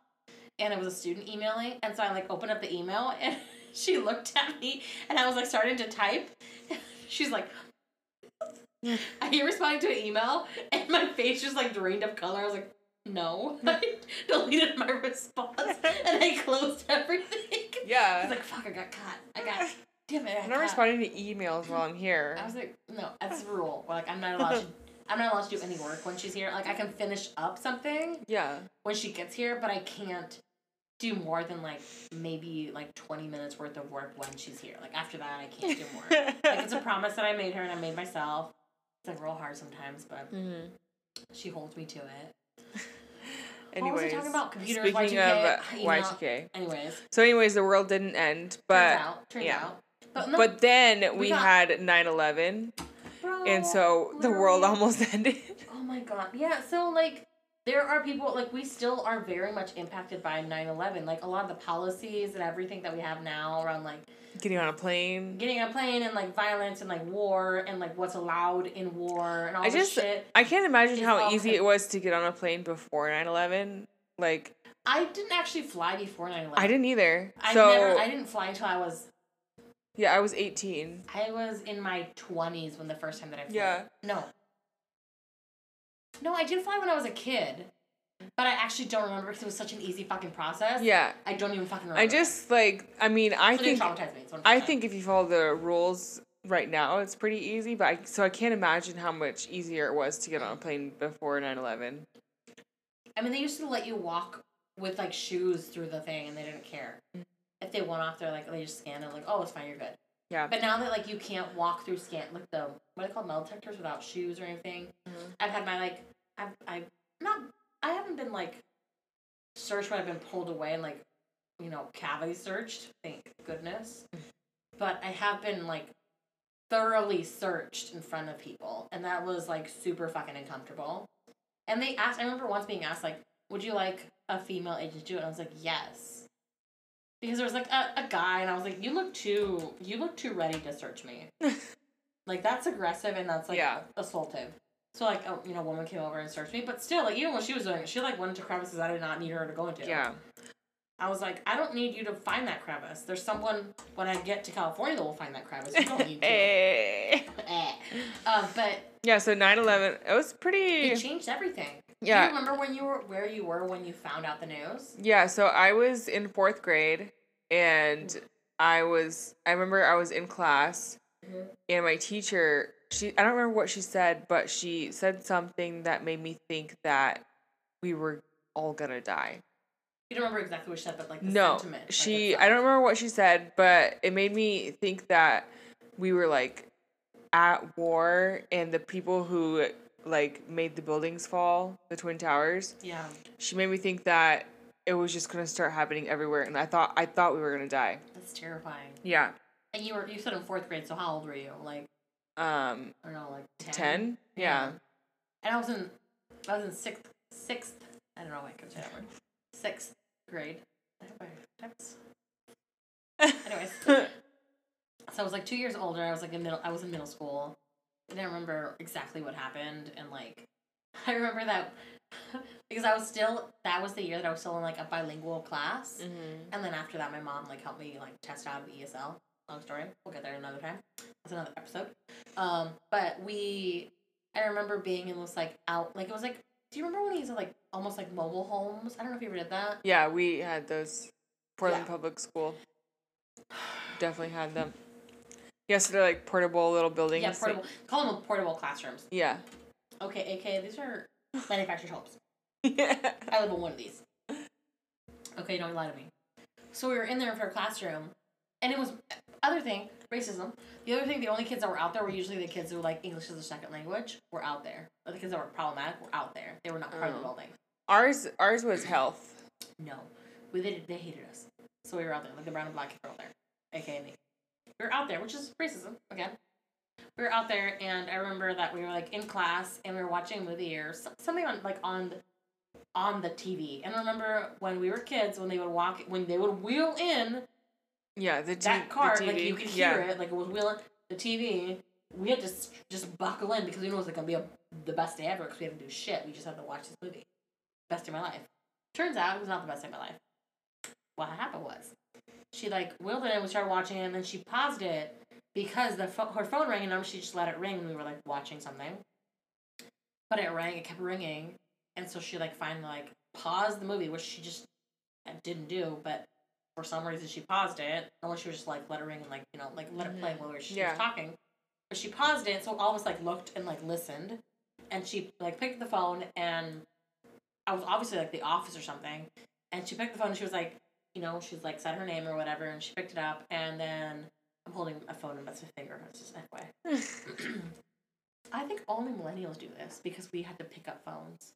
and it was a student emailing, and so I like opened up the email, and she looked at me, and I was like starting to type. She's like. I hear responding to an email, and my face just like drained of color. I was like, no. I deleted my response, and I closed everything. I Yeah. was like, fuck, I got caught. I got, damn it, I I'm not responding to emails while I'm here. I was like, no, that's the rule. Like, I'm not allowed to. I'm not allowed to do any work when she's here. Like, I can finish up something Yeah. when she gets here, but I can't do more than like maybe like 20 minutes worth of work when she's here. Like, after that, I can't do more. like, it's a promise that I made her and I made myself. It's like real hard sometimes, but mm-hmm. she holds me to it. Anyways, What was I talking about? Computers, speaking Y2K, of email. Y2K. Anyways, So, anyways, the world didn't end, but turns out, turns yeah. out. But, no, but then we we, got- had 9/11, bro, and so the world almost ended. Oh my god. Yeah, so like there are people like we still are very much impacted by 9-11 like a lot of the policies and everything that we have now around like Getting on a plane. getting on a plane and like violence and like war and like what's allowed in war and all that. I just shit I can't imagine how easy it was to get on a plane before 9/11. Like i didn't actually fly before 9-11 I didn't either. I so never i didn't fly until i was yeah, I was 18. i was in my 20s when the first time that i flew Yeah. no no i did fly when i was a kid but i actually don't remember because it was such an easy fucking process Yeah. i don't even fucking remember I just like I mean, I didn't think traumatize me it's I think if you follow the rules right now, it's pretty easy, but I, so I can't imagine how much easier it was to get on a plane before 9/11. I mean, they used to let you walk with like shoes through the thing, and they didn't care. If they went off there, like they just scanned it, like, oh, it's fine, you're good. Yeah. But now that like you can't walk through scan like the what are they called metal detectors without shoes or anything, Mhm. I've had my like I've I've not I haven't been like searched when I've been pulled away and like you know cavity searched. Thank goodness. But I have been like thoroughly searched in front of people, and that was like super fucking uncomfortable. And they asked. I remember once being asked like, "Would you like a female agent to do it?" And I was like, "Yes." Because there was like a, a guy, and I was like, "You look too, you look too ready to search me." like that's aggressive and that's like Yeah. assaultive. So like, oh, you know, a woman came over and searched me, but still, like even when she was doing it, she like went into crevices I did not need her to go into. Yeah. I was like, I don't need you to find that crevice. There's someone when I get to California that will find that crevice. You don't need to. Eh. uh, but Yeah, so 9/11 it was pretty it changed everything. Do Yeah. you remember when you were where you were when you found out the news? Yeah, so I was in 4th grade and I was I remember I was in class Mhm. and my teacher she I don't remember what she said, but she said something that made me think that we were all going to die. You don't remember exactly what she said, but like the No, sentiment. she. itself. I don't remember what she said, but it made me think that we were like at war, and the people who like made the buildings fall, the twin towers. Yeah. She made me think that it was just gonna start happening everywhere, and I thought I thought we were gonna die. That's terrifying. Yeah. And you were you said in fourth grade, so how old were you? Like Um. I don't know, like ten. Ten. Yeah. And I was in I was in sixth sixth I don't know I can say that word. Sixth grade. I hope I- that's- Anyways. So I was like two years older. I was like in middle. I was in middle school. I didn't remember exactly what happened, and like, I remember that because I was still. That was the year that I was still in like a bilingual class, mm-hmm. and then after that, my mom like helped me like test out of ESL. Long story. We'll get there another time. That's another episode. Um, but we. I remember being in this like out like it was like. Do you remember when these are like almost like mobile homes? I don't know if you ever did that. Yeah, we had those. Portland Yeah. Public School. Definitely had them. Yeah, so they're like portable little buildings. Yeah, portable. Call them portable classrooms. yeah. Okay, AK. These are manufactured homes. yeah. I live in one of these. Okay, don't lie to me. So we were in there for a classroom, and it was other thing racism. The other thing, the only kids that were out there were usually the kids who were like English as a second language were out there. Or the kids that were problematic were out there. They were not part of the Oh. building. Ours ours was health. No, we they, they hated us. So we were out there, like the brown and black kids were out there, aka me. We were out there, which is racism again. We were out there, and I remember that we were like in class and we were watching a movie or something on like on the, on the TV. And I remember when we were kids, when they would walk, when they would wheel in Yeah, the, t- that the car, TV. like you could yeah. hear it, like it was wheeling the TV. We had to just buckle in because we knew it was like, gonna be a, the best day ever because we had to do shit. We just had to watch this movie. Best day of my life. Turns out it was not the best day of my life. What happened was, she like wheeled it in, we started watching it, and then she paused it because the pho- her phone rang and she just let it ring and we were like watching something. But it rang, it kept ringing, and so she like finally like paused the movie, which she just uh, didn't do, but for some reason she paused it. Unless she was just like let it ring and like you know like let it play while she Yeah. was talking. But she paused it, so all of us like looked and like listened, and she like picked the phone and I was obviously like the office or something, and she picked the phone and she was like, you know, she's like said her name or whatever, and she picked it up, and then I'm holding a phone and that's my finger. That's just FYI. I think only millennials do this because we had to pick up phones.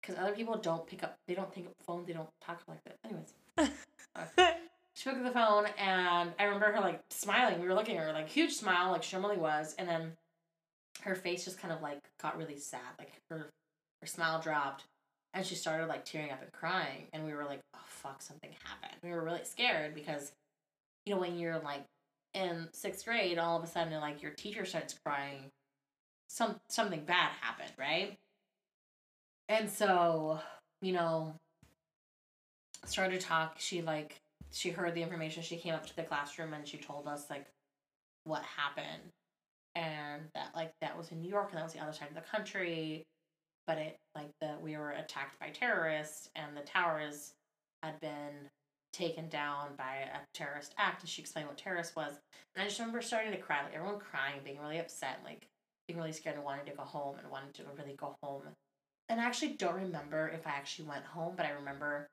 Because other people don't pick up, they don't pick up phones, they don't talk like that. Anyways, she picked up the phone, and I remember her like smiling. We were looking at her, like huge smile, like she normally was, and then her face just kind of like got really sad. Like her, her smile dropped, and she started like tearing up and crying, and we were like, "Oh fuck, something happened." We were really scared because, you know, when you're like in sixth grade, all of a sudden, like your teacher starts crying, some something bad happened, right? And so, you know, started to talk. She like she heard the information. She came up to the classroom and she told us like what happened, and that like that was in New York and that was the other side of the country, but it like the we were attacked by terrorists and the towers had been taken down by a terrorist act and she explained what terrorist was and i just remember starting to cry like everyone crying being really upset like being really scared and wanting to go home and wanting to really go home and i actually don't remember if i actually went home but i remember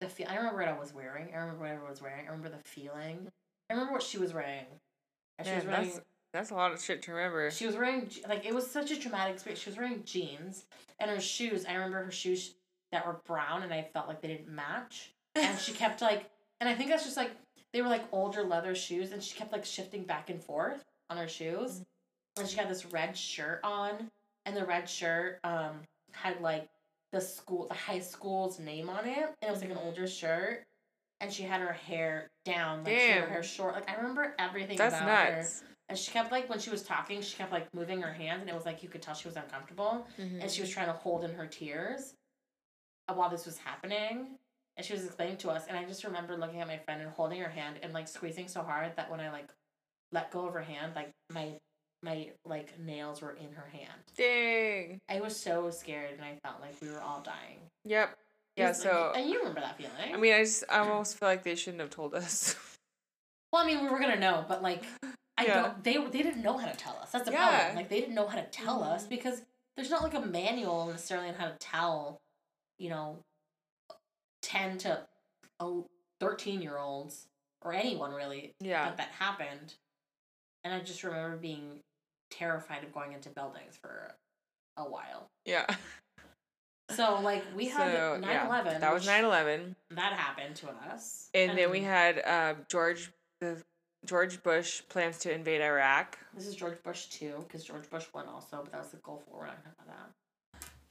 the feel i remember what i was wearing i remember what i was wearing i remember the feeling i remember what she was wearing and Man, was wearing that's that's a lot of shit to remember. she was wearing like it was such a traumatic experience. She was wearing jeans and her shoes. I remember her shoes that were brown and I felt like they didn't match. And she kept like, and I think that's just like they were like older leather shoes, and she kept like shifting back and forth on her shoes. And she had this red shirt on, and the red shirt um had like the school, the high school's name on it, and it was like an Mhm. older shirt. And she had her hair down, like she had her hair short. Like I remember everything That's about her. nuts. And she kept like when she was talking, she kept like moving her hands, and it was like you could tell she was uncomfortable, Mhm. and she was trying to hold in her tears while this was happening. And she was explaining to us, and I just remember looking at my friend and holding her hand and like squeezing so hard that when I like let go of her hand, like my my like nails were in her hand. Dang. I was so scared, and I felt like we were all dying. Yep. Yeah. was, like- So and you remember that feeling? I mean, I just I almost feel like they shouldn't have told us. Well, I mean, we were gonna know, but like, I Yeah. don't. They they didn't know how to tell us. That's the Yeah. problem. Like, they didn't know how to tell us Mhm. because there's not like a manual necessarily on how to tell, you know, ten to oh, 13 year olds or anyone really yeah. that that happened. And I just remember being terrified of going into buildings for a while. Yeah. So like we had So, 9 yeah, 11. That was 9/11, That happened to us. and then we had uh, George the George Bush plans to invade Iraq. This is George Bush too, because George Bush won also, but that was the Gulf War. We're not gonna about that.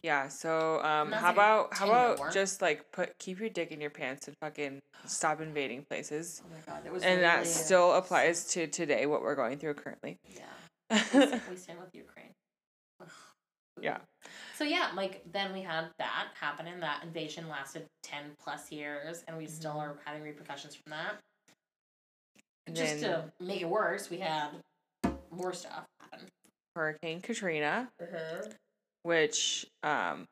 Yeah. So um, how like about how about just like put keep your dick in your pants and fucking stop invading places. Oh my god, there was And that really- still applies to today, what we're going through currently. Yeah, we stand, with Ukraine. Yeah. So yeah, like then we had that happen, and that invasion lasted ten plus years, and we still Mhm. are having repercussions from that. And Just then to make it worse, we had more stuff happen. Hurricane Katrina, Uh-huh. Which um,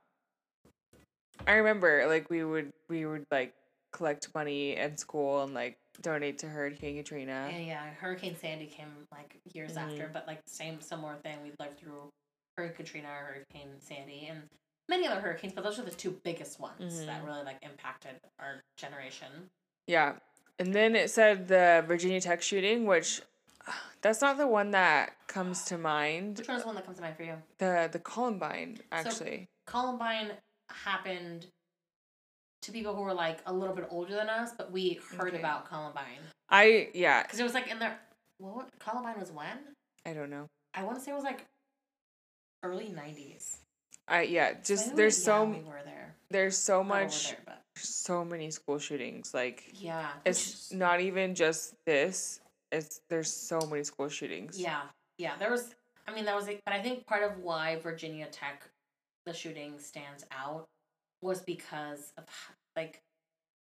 I remember like we would we would like collect money in school and like donate to Hurricane Katrina. And yeah, Hurricane Sandy came like years after, Mhm. but like same similar thing. We lived through Hurricane Katrina, Hurricane Sandy, and many other hurricanes, but those are the two biggest ones that Mhm. really like impacted our generation. Yeah. And then it said the Virginia Tech shooting, which that's not the one that comes to mind. Which one is the one that comes to mind for you? The the Columbine actually. Columbine happened to people who were like a little bit older than us, but we heard Okay. about Columbine I yeah, because it was like in their what Columbine was when I don't know. I want to say it was like early nineties. I yeah, just there's so we were there. there's so much there, so many school shootings like yeah, it's which- not even just this it's there's so many school shootings Yeah, yeah. There was. I mean, that was. But I think part of why Virginia Tech, the shooting stands out, was because of like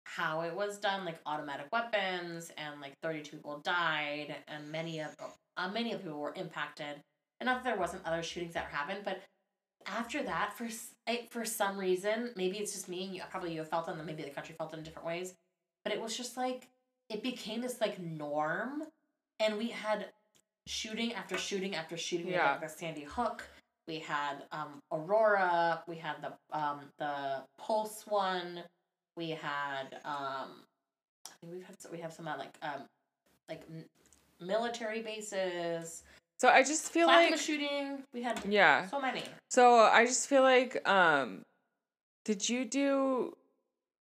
how it was done, like automatic weapons, and like thirty two people died, and many of uh, many of people were impacted. And not that there wasn't other shootings that happened, but after that, for for some reason, maybe it's just me, and you probably you have felt it, and maybe the country felt it in different ways. But it was just like it became this like norm, and we had shooting after shooting after shooting. We had Yeah. like, the Sandy Hook. We had um, Aurora. We had the um, the Pulse one. We had um, I think we've had we have some uh, like um, like military bases. so i just feel like shooting. We had yeah so many. so i just feel like um did you do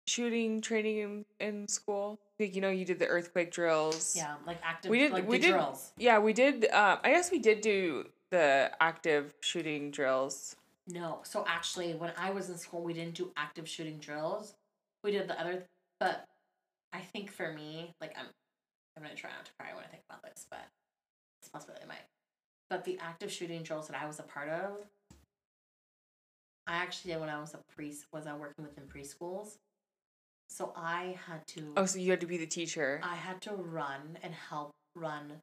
shooting training in, in school like you know you did the earthquake drills Yeah, like active. We did- like we did- drills. yeah we did um i guess we did do the active shooting drills No. So actually, when I was in school, we didn't do active shooting drills. We did the other, but I think for me, like I'm, I'm gonna try not to cry when I think about this, but it's possible I might. But the active shooting drills that I was a part of, I actually did when I was a pre was I working within preschools. So I had to. Oh, so you had to be the teacher. I had to run and help run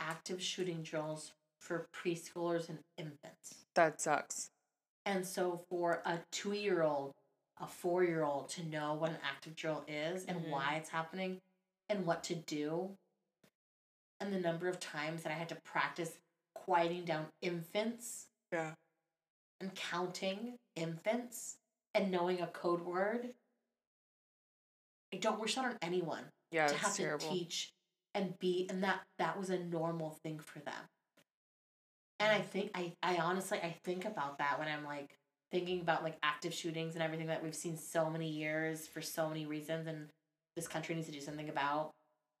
active shooting drills for preschoolers and infants. That sucks. And so for a two year old, a four year old to know what an active drill is and Mhm. why it's happening and what to do, and the number of times that I had to practice quieting down infants Yeah. and counting infants and knowing a code word. I don't wish that on anyone Yeah, to have terrible. to teach and be and that that was a normal thing for them. And i think i i honestly i think about that when i'm like thinking about like active shootings and everything that we've seen so many years for so many reasons and this country needs to do something about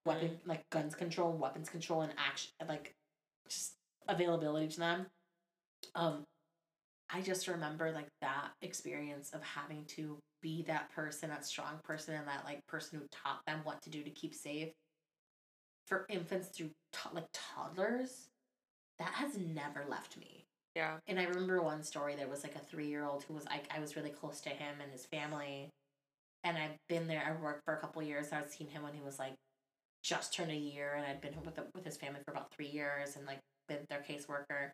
weapon like guns control weapons control and action like just availability to them. Um i just remember like that experience of having to be that person that strong person and that like person who taught them what to do to keep safe. For infants through to- like toddlers that has never left me. Yeah. and i remember one story there was like a three year old who was like i was really close to him and his family. And i've been there i worked for a couple years i'd seen him when he was like just turned a year and i'd been with, the, with his family for about three years and like been their caseworker.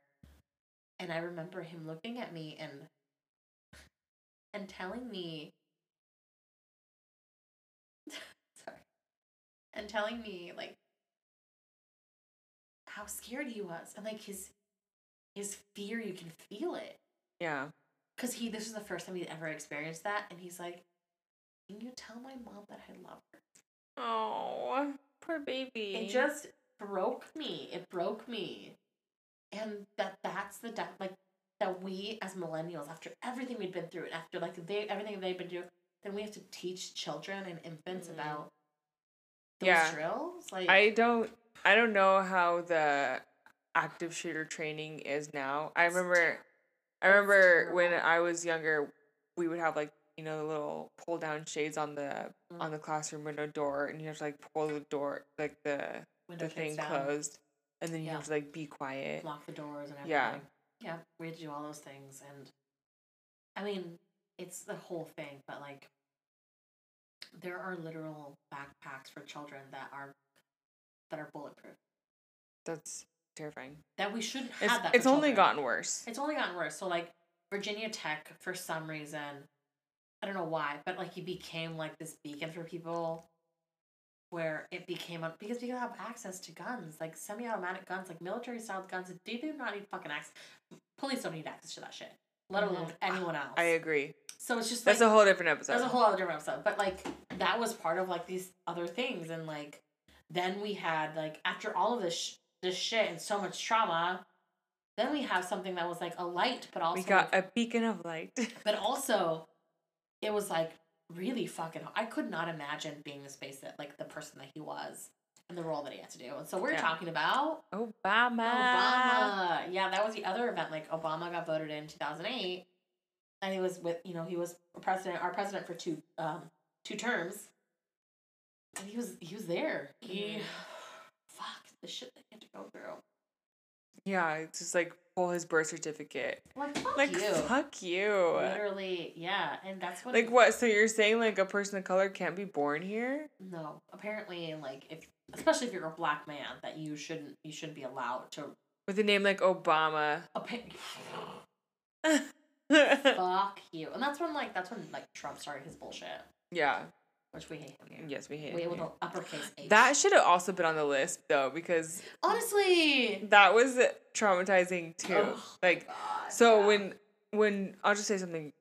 And i remember him looking at me and and telling me sorry and telling me like how scared he was and like his his fear you can feel it Yeah. because he this is the first time he'd ever experienced that and he's like can you tell my mom that i love her Oh, poor baby. it just broke me it broke me and that that's the de- like that we as millennials after everything we'd been through and after like they everything they've been through then we have to teach children and infants Mhm. about those Yeah. drills like I don't I don't know how the active shooter training is now. I remember I remember when. I was younger we would have like you know the little pull down shades on the Mm. on the classroom window door and you have to like pull the door like the window the thing down, closed and then you Yeah. have to like be quiet. lock the doors and everything Yeah. yeah we had to do all those things and i mean it's the whole thing but like there are literal backpacks for children that are that are bulletproof That's terrifying. that we shouldn't It's have that it's only children. gotten worse. it's only gotten worse so like virginia tech for some reason i don't know why but like he became like this beacon for people where it became a, because people have access to guns like semi-automatic guns like military style guns they do not need fucking access police don't need access to that shit let alone mm-hmm. anyone else I agree. so it's just like That's a whole different episode. that's a whole other different episode. But like that was part of like these other things, and like then we had like after all of this sh- this shit and so much trauma, then we have something that was like a light, but also we got like- a beacon of light. but also it was like really fucking. I could not imagine being the space that like the person that he was the role that he had to do. And so we're Yeah. talking about Obama. Obama. Yeah, that was the other event. Like Obama got voted in two thousand eight, and he was with you know he was president, our president for two um two terms, and he was he was there. He, Mhm. fuck the shit that he had to go through. Yeah, it's just like pull his birth certificate. Like fuck Like you. fuck you. Literally, yeah, and that's what. Like what? So you're saying like a person of color can't be born here? No, apparently, like if especially if you're a black man, that you shouldn't you shouldn't be allowed to. With a name like Obama. Fuck you, and that's when like that's when like Trump started his bullshit, Yeah. which we hate him here. Yes, we hate Wait, him with an uppercase H. That should have also been on the list though, because honestly. that was traumatizing too. Oh, like God, so yeah. when when I'll just say something.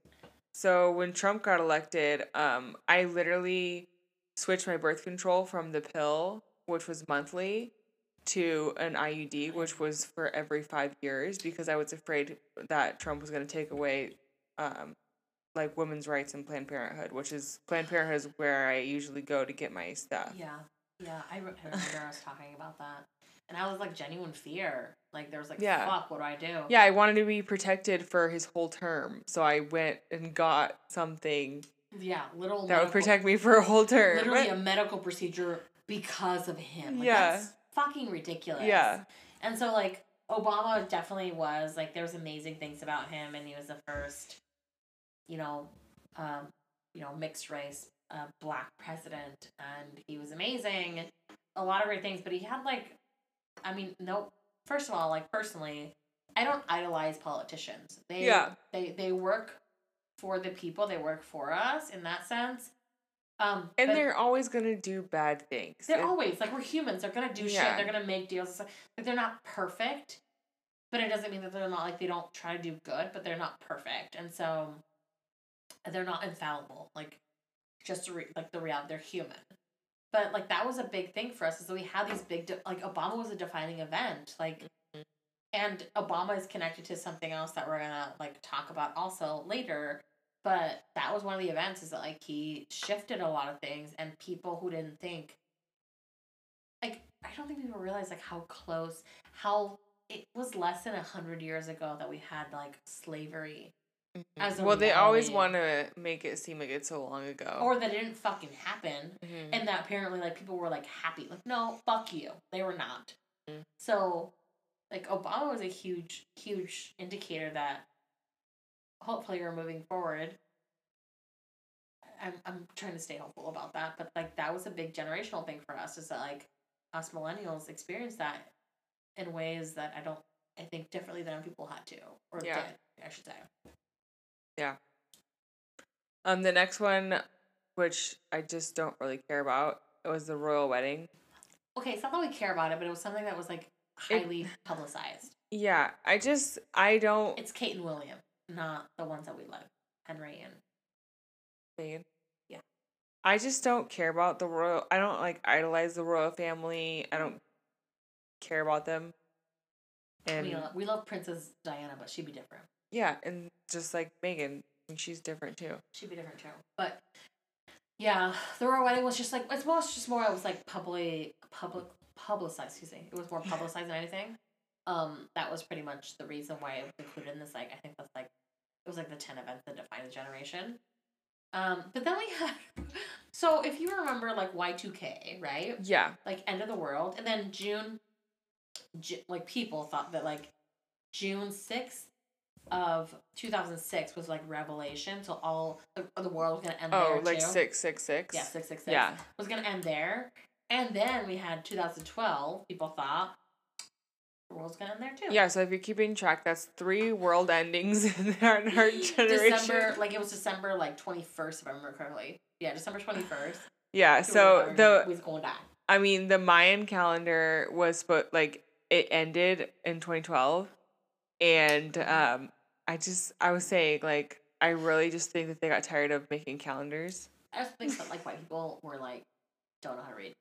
So when Trump got elected, um, I literally switched my birth control from the pill, which was monthly, to an IUD, which was for every five years, because I was afraid that Trump was going to take away, um, like women's rights and Planned Parenthood, which is Planned Parenthood is where I usually go to get my stuff. yeah, yeah, I re- I was talking about that. and I was like genuine fear. Like there was like, Yeah. fuck, what do I do? Yeah, I wanted to be protected for his whole term, so I went and got something Yeah, little that would protect me for a whole term. literally a medical procedure because of him. Like, Yeah. That's fucking ridiculous. yeah, And so like Obama definitely was like there was amazing things about him and he was the first, you know, um, you know, mixed race uh, black president and he was amazing. A lot of great things, but he had like I mean, no first of all, like personally, I don't idolize politicians. They Yeah. they they work for the people, they work for us in that sense. Um and they're always gonna do bad things. they're always like we're humans. They're gonna do Yeah. shit. They're gonna make deals. Like they're not perfect, but it doesn't mean that they're not like they don't try to do good, but they're not perfect, and so they're not infallible. Like just re- like the reality, they're human. But like that was a big thing for us, is that we had these big de- like Obama was a defining event, like. Mhm. And Obama is connected to something else that we're gonna like talk about also later. But that was one of the events is that like he shifted a lot of things and people who didn't think like I don't think people realize like how close how it was less than a hundred years ago that we had like slavery. as a well, they always want to make it seem like it's so long ago. Or that it didn't fucking happen. Mhm. And that apparently like people were like happy. Like, no, fuck you. They were not. Mhm. So like Obama was a huge, huge indicator that hopefully we're moving forward. I'm I'm trying to stay hopeful about that, but like that was a big generational thing for us. Is that like us millennials experienced that in ways that I don't I think differently than people had to or Yeah. did I should say. Yeah. Um, the next one, which I just don't really care about, it was the royal wedding. Okay, it's not that we care about it, but it was something that was like It- highly publicized. Yeah, I just I don't. It's Kate and William, not the ones that we love, Henry and Meghan. Yeah. I just don't care about the royal. I don't like idolize the royal family. I don't care about them. And we love, we love Princess Diana, but she'd be different. yeah, and just like Meghan, she's different too. She'd be different too. But yeah, the royal wedding was just like it's more it's just more it was like publicly public publicized. Excuse me, it was more publicized than anything. Um, that was pretty much the reason why it was included in this. Like I think that's like was like the ten events that define the generation. Um, but then we had so if you remember like Y two K, right? Yeah, like end of the world and then june Ju- like people thought that like june 6th of 2006 was like revelation so all the, the world was gonna end Oh, there like too. six six six. yeah 666 Yeah. was gonna end there and then we had 2012 people thought world's gonna end there too Yeah, so if you're keeping track, that's three world endings in our, in our generation. december like it was december like 21st if i remember correctly yeah december 21st yeah, so the was down I mean the Mayan calendar was spo- like it ended in 2012, and um, I just I was saying like I really just think that they got tired of making calendars. i just think that like white people were like don't know how to read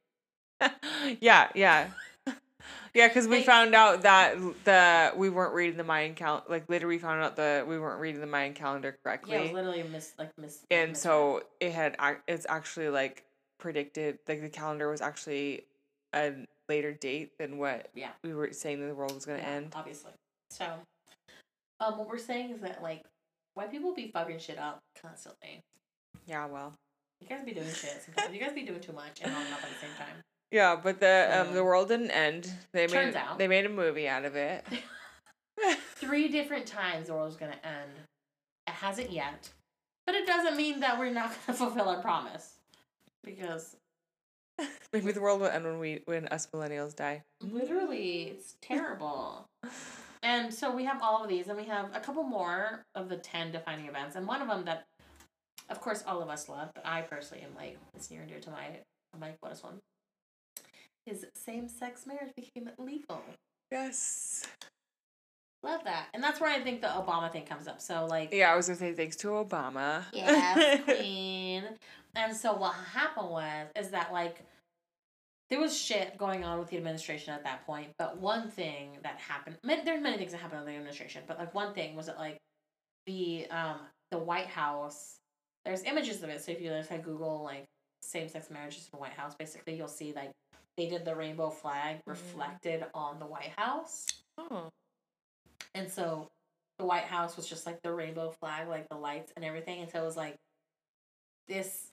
yeah, yeah. Yeah, because we found out that the we weren't reading the Mayan cal like later we found out that we weren't reading the Mayan calendar correctly. Yeah, literally mis like mis. and so it had it's actually like predicted like the calendar was actually a later date than what yeah, we were saying that the world was going to yeah, end obviously. So, um, what we're saying is that like white people be fucking shit up constantly. yeah well You guys be doing shit sometimes. you guys be doing too much and not enough at the same time. Yeah but the um the Um, world didn't end they turns made out- they made a movie out of it Three different times the world's gonna end. It hasn't yet, but it doesn't mean that we're not gonna fulfill our promise because maybe the world will end when we when us millennials die literally it's terrible. And so we have all of these, and we have a couple more of the 10 defining events. And one of them that, of course, all of us love, but I personally am like, it's near and dear to my, my what is one, is same sex marriage became legal. yes Love that. And that's where I think the Obama thing comes up. So, like, yeah i was gonna say thanks to obama yes, queen. And so what happened was is that like there was shit going on with the administration at that point, but one thing that happened, there's many things that happened with the administration, but like one thing was that like the um the White House, there's images of it. So if you just like Google like same sex marriages in the White House, basically you'll see like they did the rainbow flag Mm-hmm. reflected on the White House. Oh. And so the White House was just like the rainbow flag, like the lights and everything. And so it was like this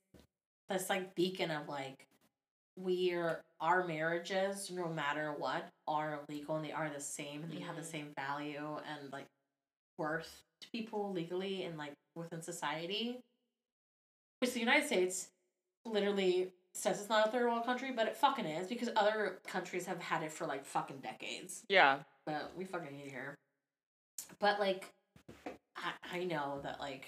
this like beacon of like we're our marriages, no matter what, are legal and they are the same and they have the Mhm. same value and like worth to people legally and like within society. Which the United States literally says it's not a third world country, but it fucking is because other countries have had it for like fucking decades Yeah. but we fucking hate it here. But like, I I know that like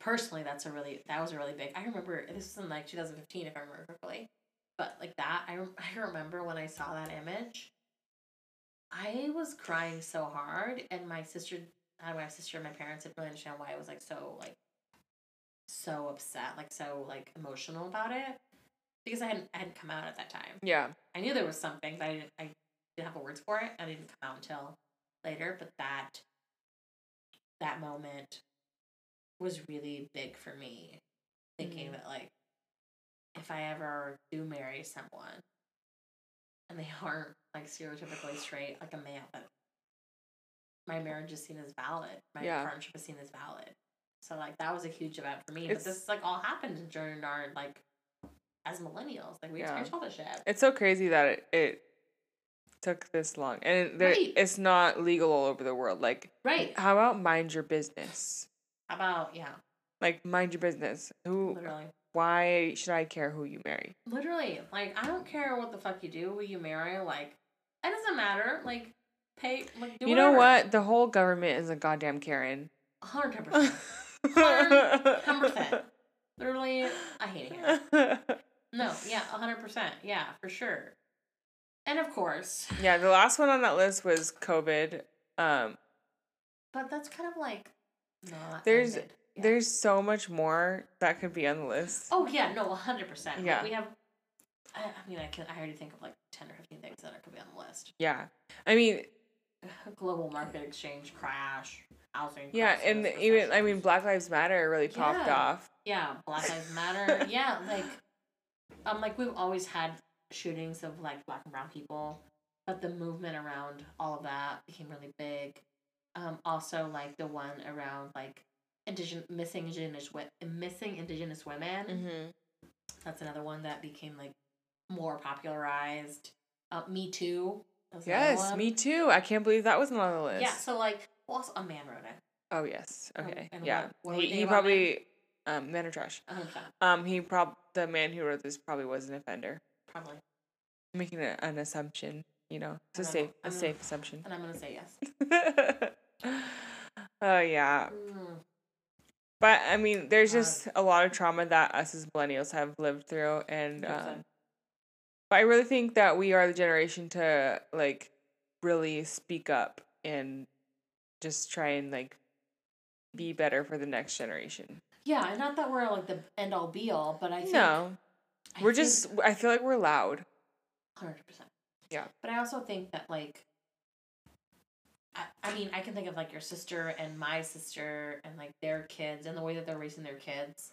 personally that's a really that was a really big. I remember this was in like 2015 if I remember correctly. But like that, I I remember when I saw that image. I was crying so hard, and my sister, I my sister and my parents didn't really understand why I was like so like so upset, like so like emotional about it, because I hadn't I hadn't come out at that time. Yeah. I knew there was something, but I didn't. I didn't have the words for it. I didn't come out until later. But that that moment was really big for me, thinking Mhm. that like if I ever do marry someone, and they aren't like stereotypically straight, like a male, that my marriage is seen as valid. My Yeah. partnership is seen as valid. So like that was a huge event for me. It's- but this like all happened during our like as millennials. Like we Yeah. experienced all this shit. It's so crazy that it, it took this long, and there, Right. it's not legal all over the world. Like, Right. how about mind your business? How about yeah, Like, mind your business. Who? literally, Why should I care who you marry? literally. Like I don't care what the fuck you do, who you marry. Like it doesn't matter. Like pay. Like do you know what? The whole government is a goddamn Karen. Hundred percent. Hundred percent. Literally, I hate it. No, yeah, hundred percent. Yeah, for sure. And of course, yeah, the last one on that list was COVID. Um, but that's kind of like not. There's- ended. Yeah. there's so much more that could be on the list. Oh yeah, no, hundred percent. Yeah. Like, we have. I, I mean, I can. I already think of like ten or fifteen things that could be on the list. Yeah, I mean, Global market exchange crash, housing. yeah, and even I mean, Black Lives Matter really popped Yeah. off. Yeah, Black Lives Matter. yeah, like, um, like we've always had shootings of like black and brown people, but the movement around all of that became really big. Um, also like the one around like indigenous missing indigenous missing indigenous women. Mm-hmm. That's another one that became like more popularized. Uh, Me Too. that was another Yes, me too. I can't believe that wasn't on the list. Yeah, so like, well, also a man wrote it. Oh yes. Um, Okay. and yeah. what- what he he probably um men are trash. 100%, Um he prob the man who wrote this probably was an offender. probably. making a, an assumption. You know, it's a know. safe I a safe assumption. And I'm gonna say yes. Oh yeah. Mm. But I mean, there's God. just a lot of trauma that us as millennials have lived through, and 100%. um, but I really think that we are the generation to like really speak up and just try and like be better for the next generation. Yeah, and not that we're like the end all be all, but I think no, I we're think- just. I feel like we're loud. Hundred percent. Yeah. But I also think that like I, I mean, I can think of like your sister and my sister and like their kids and the way that they're raising their kids.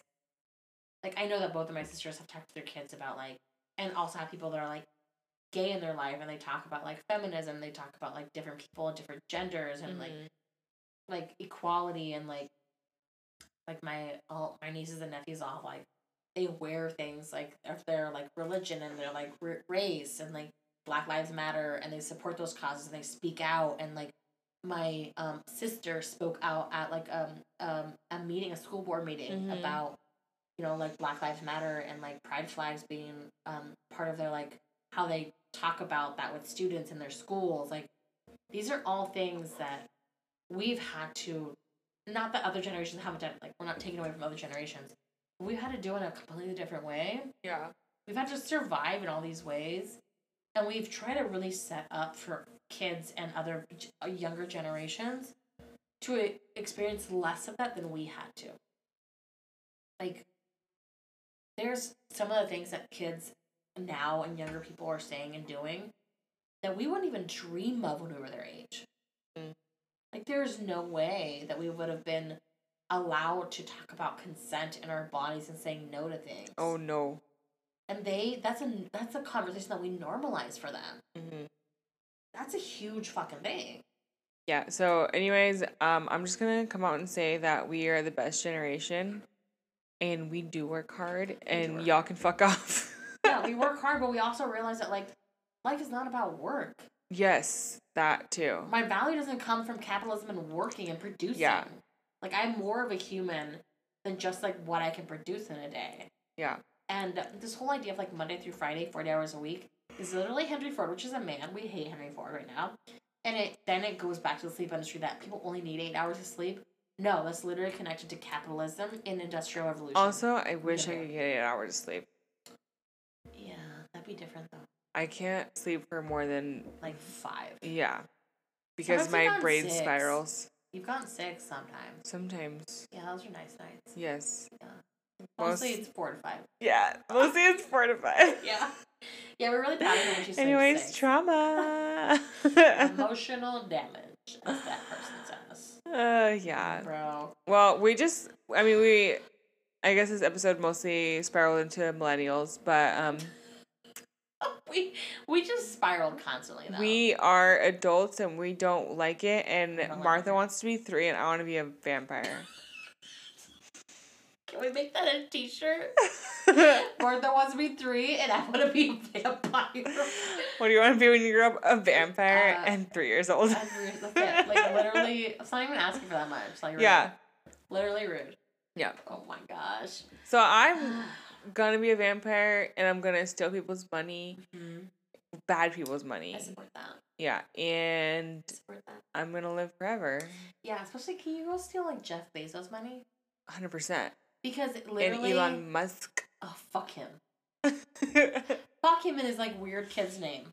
Like I know that both of my sisters have talked to their kids about like and also have people that are like gay in their life and they talk about like feminism, they talk about like different people and different genders and like Mhm. like equality and like like my all my nieces and nephews all like they wear things like of their like religion and their like r- race and like Black Lives Matter and they support those causes and they speak out and like my um sister spoke out at like um um a meeting a school board meeting Mhm. about you know like Black Lives Matter and like pride flags being um part of their like how they talk about that with students in their schools like these are all things that we've had to not that other generations haven't done like we're not taking away from other generations we've had to do it in a completely different way Yeah. we've had to survive in all these ways and we've tried to really set up for kids and other uh, younger generations to experience less of that than we had to like there's some of the things that kids now and younger people are saying and doing that we wouldn't even dream of when we were their age Mm. Like there's no way that we would have been allowed to talk about consent in our bodies and saying no to things Oh no. and they that's a that's a conversation that we normalize for them. hmm That's a huge fucking thing. Yeah. So, anyways, um, I'm just gonna come out and say that we are the best generation, and we do work hard, and work y'all can fuck off. Yeah, we work hard, but we also realize that like life is not about work. Yes, that too. My value doesn't come from capitalism and working and producing. Yeah. Like I'm more of a human than just like what I can produce in a day. Yeah. And this whole idea of like Monday through Friday, forty hours a week, is literally Henry Ford, which is a man. We hate Henry Ford right now. And it then it goes back to the sleep industry that people only need eight hours of sleep. No, that's literally connected to capitalism and industrial revolution. Also, I wish I could get eight hours of sleep. yeah, that'd be different though. I can't sleep for more than Like five. yeah, because Sometimes my brain six. spirals. You've gone six sometimes. Sometimes, Yeah, those are nice nights. yes. Yeah. Most- Mostly it's four to five. Yeah, mostly it's four to five. Yeah. Yeah, we're really proud of her when she said Anyways, six. trauma. Emotional damage, as that person says. uh, yeah. Bro. Well, we just, I mean, we, I guess this episode mostly spiraled into millennials, but um, We we just spiraled constantly though. we are adults and we don't like it. And like Martha it. wants to be three, and I want to be a vampire. Can we make that a t-shirt? Martha wants to be three and I want to be a vampire. What do you want to be when you grow up? A vampire Uh, and three years old. Weird. That's it. Like literally, it's not even asking for that much. Like rude. yeah, literally rude. yeah. Oh my gosh. So I'm gonna be a vampire, and I'm gonna steal people's money, Mhm. bad people's money. I support that. Yeah, and I support that. I'm gonna live forever, Yeah, especially can you go steal like Jeff Bezos money? hundred percent. Because literally, And Elon Musk. oh fuck him. Fuck him in his like weird kid's name.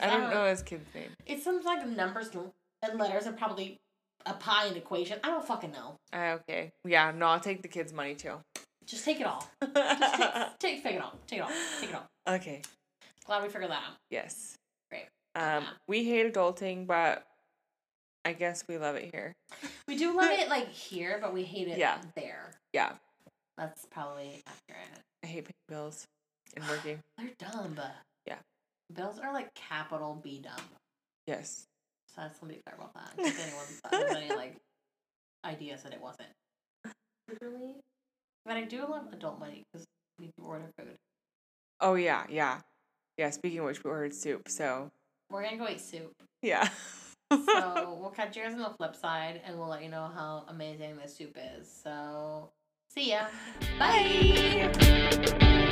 I don't know his kid's name. It's some like numbers and letters and probably a pi and equation. I don't fucking know. Uh, okay. Yeah, no, I'll take the kid's money too. Just take it all. Just take, take, take it all. Take it all. Take it all. okay. Glad we figured that out. Yes. Great. Um, Yeah. we hate adulting, but I guess we love it here. We do love it like here, but we hate it Yeah. there. Yeah. That's probably accurate. I hate paying bills and working. They're dumb. Yeah. Bills are like capital B dumb. Yes. So that's to be clear about that. Case anyone was any like ideas that it wasn't. Literally. But I do love adult money because we do order food. Oh yeah, yeah, yeah. Speaking of which, we ordered soup. So We're gonna go eat soup. yeah. So we'll catch you guys on the flip side and we'll let you know how amazing this soup is. So see ya. Bye.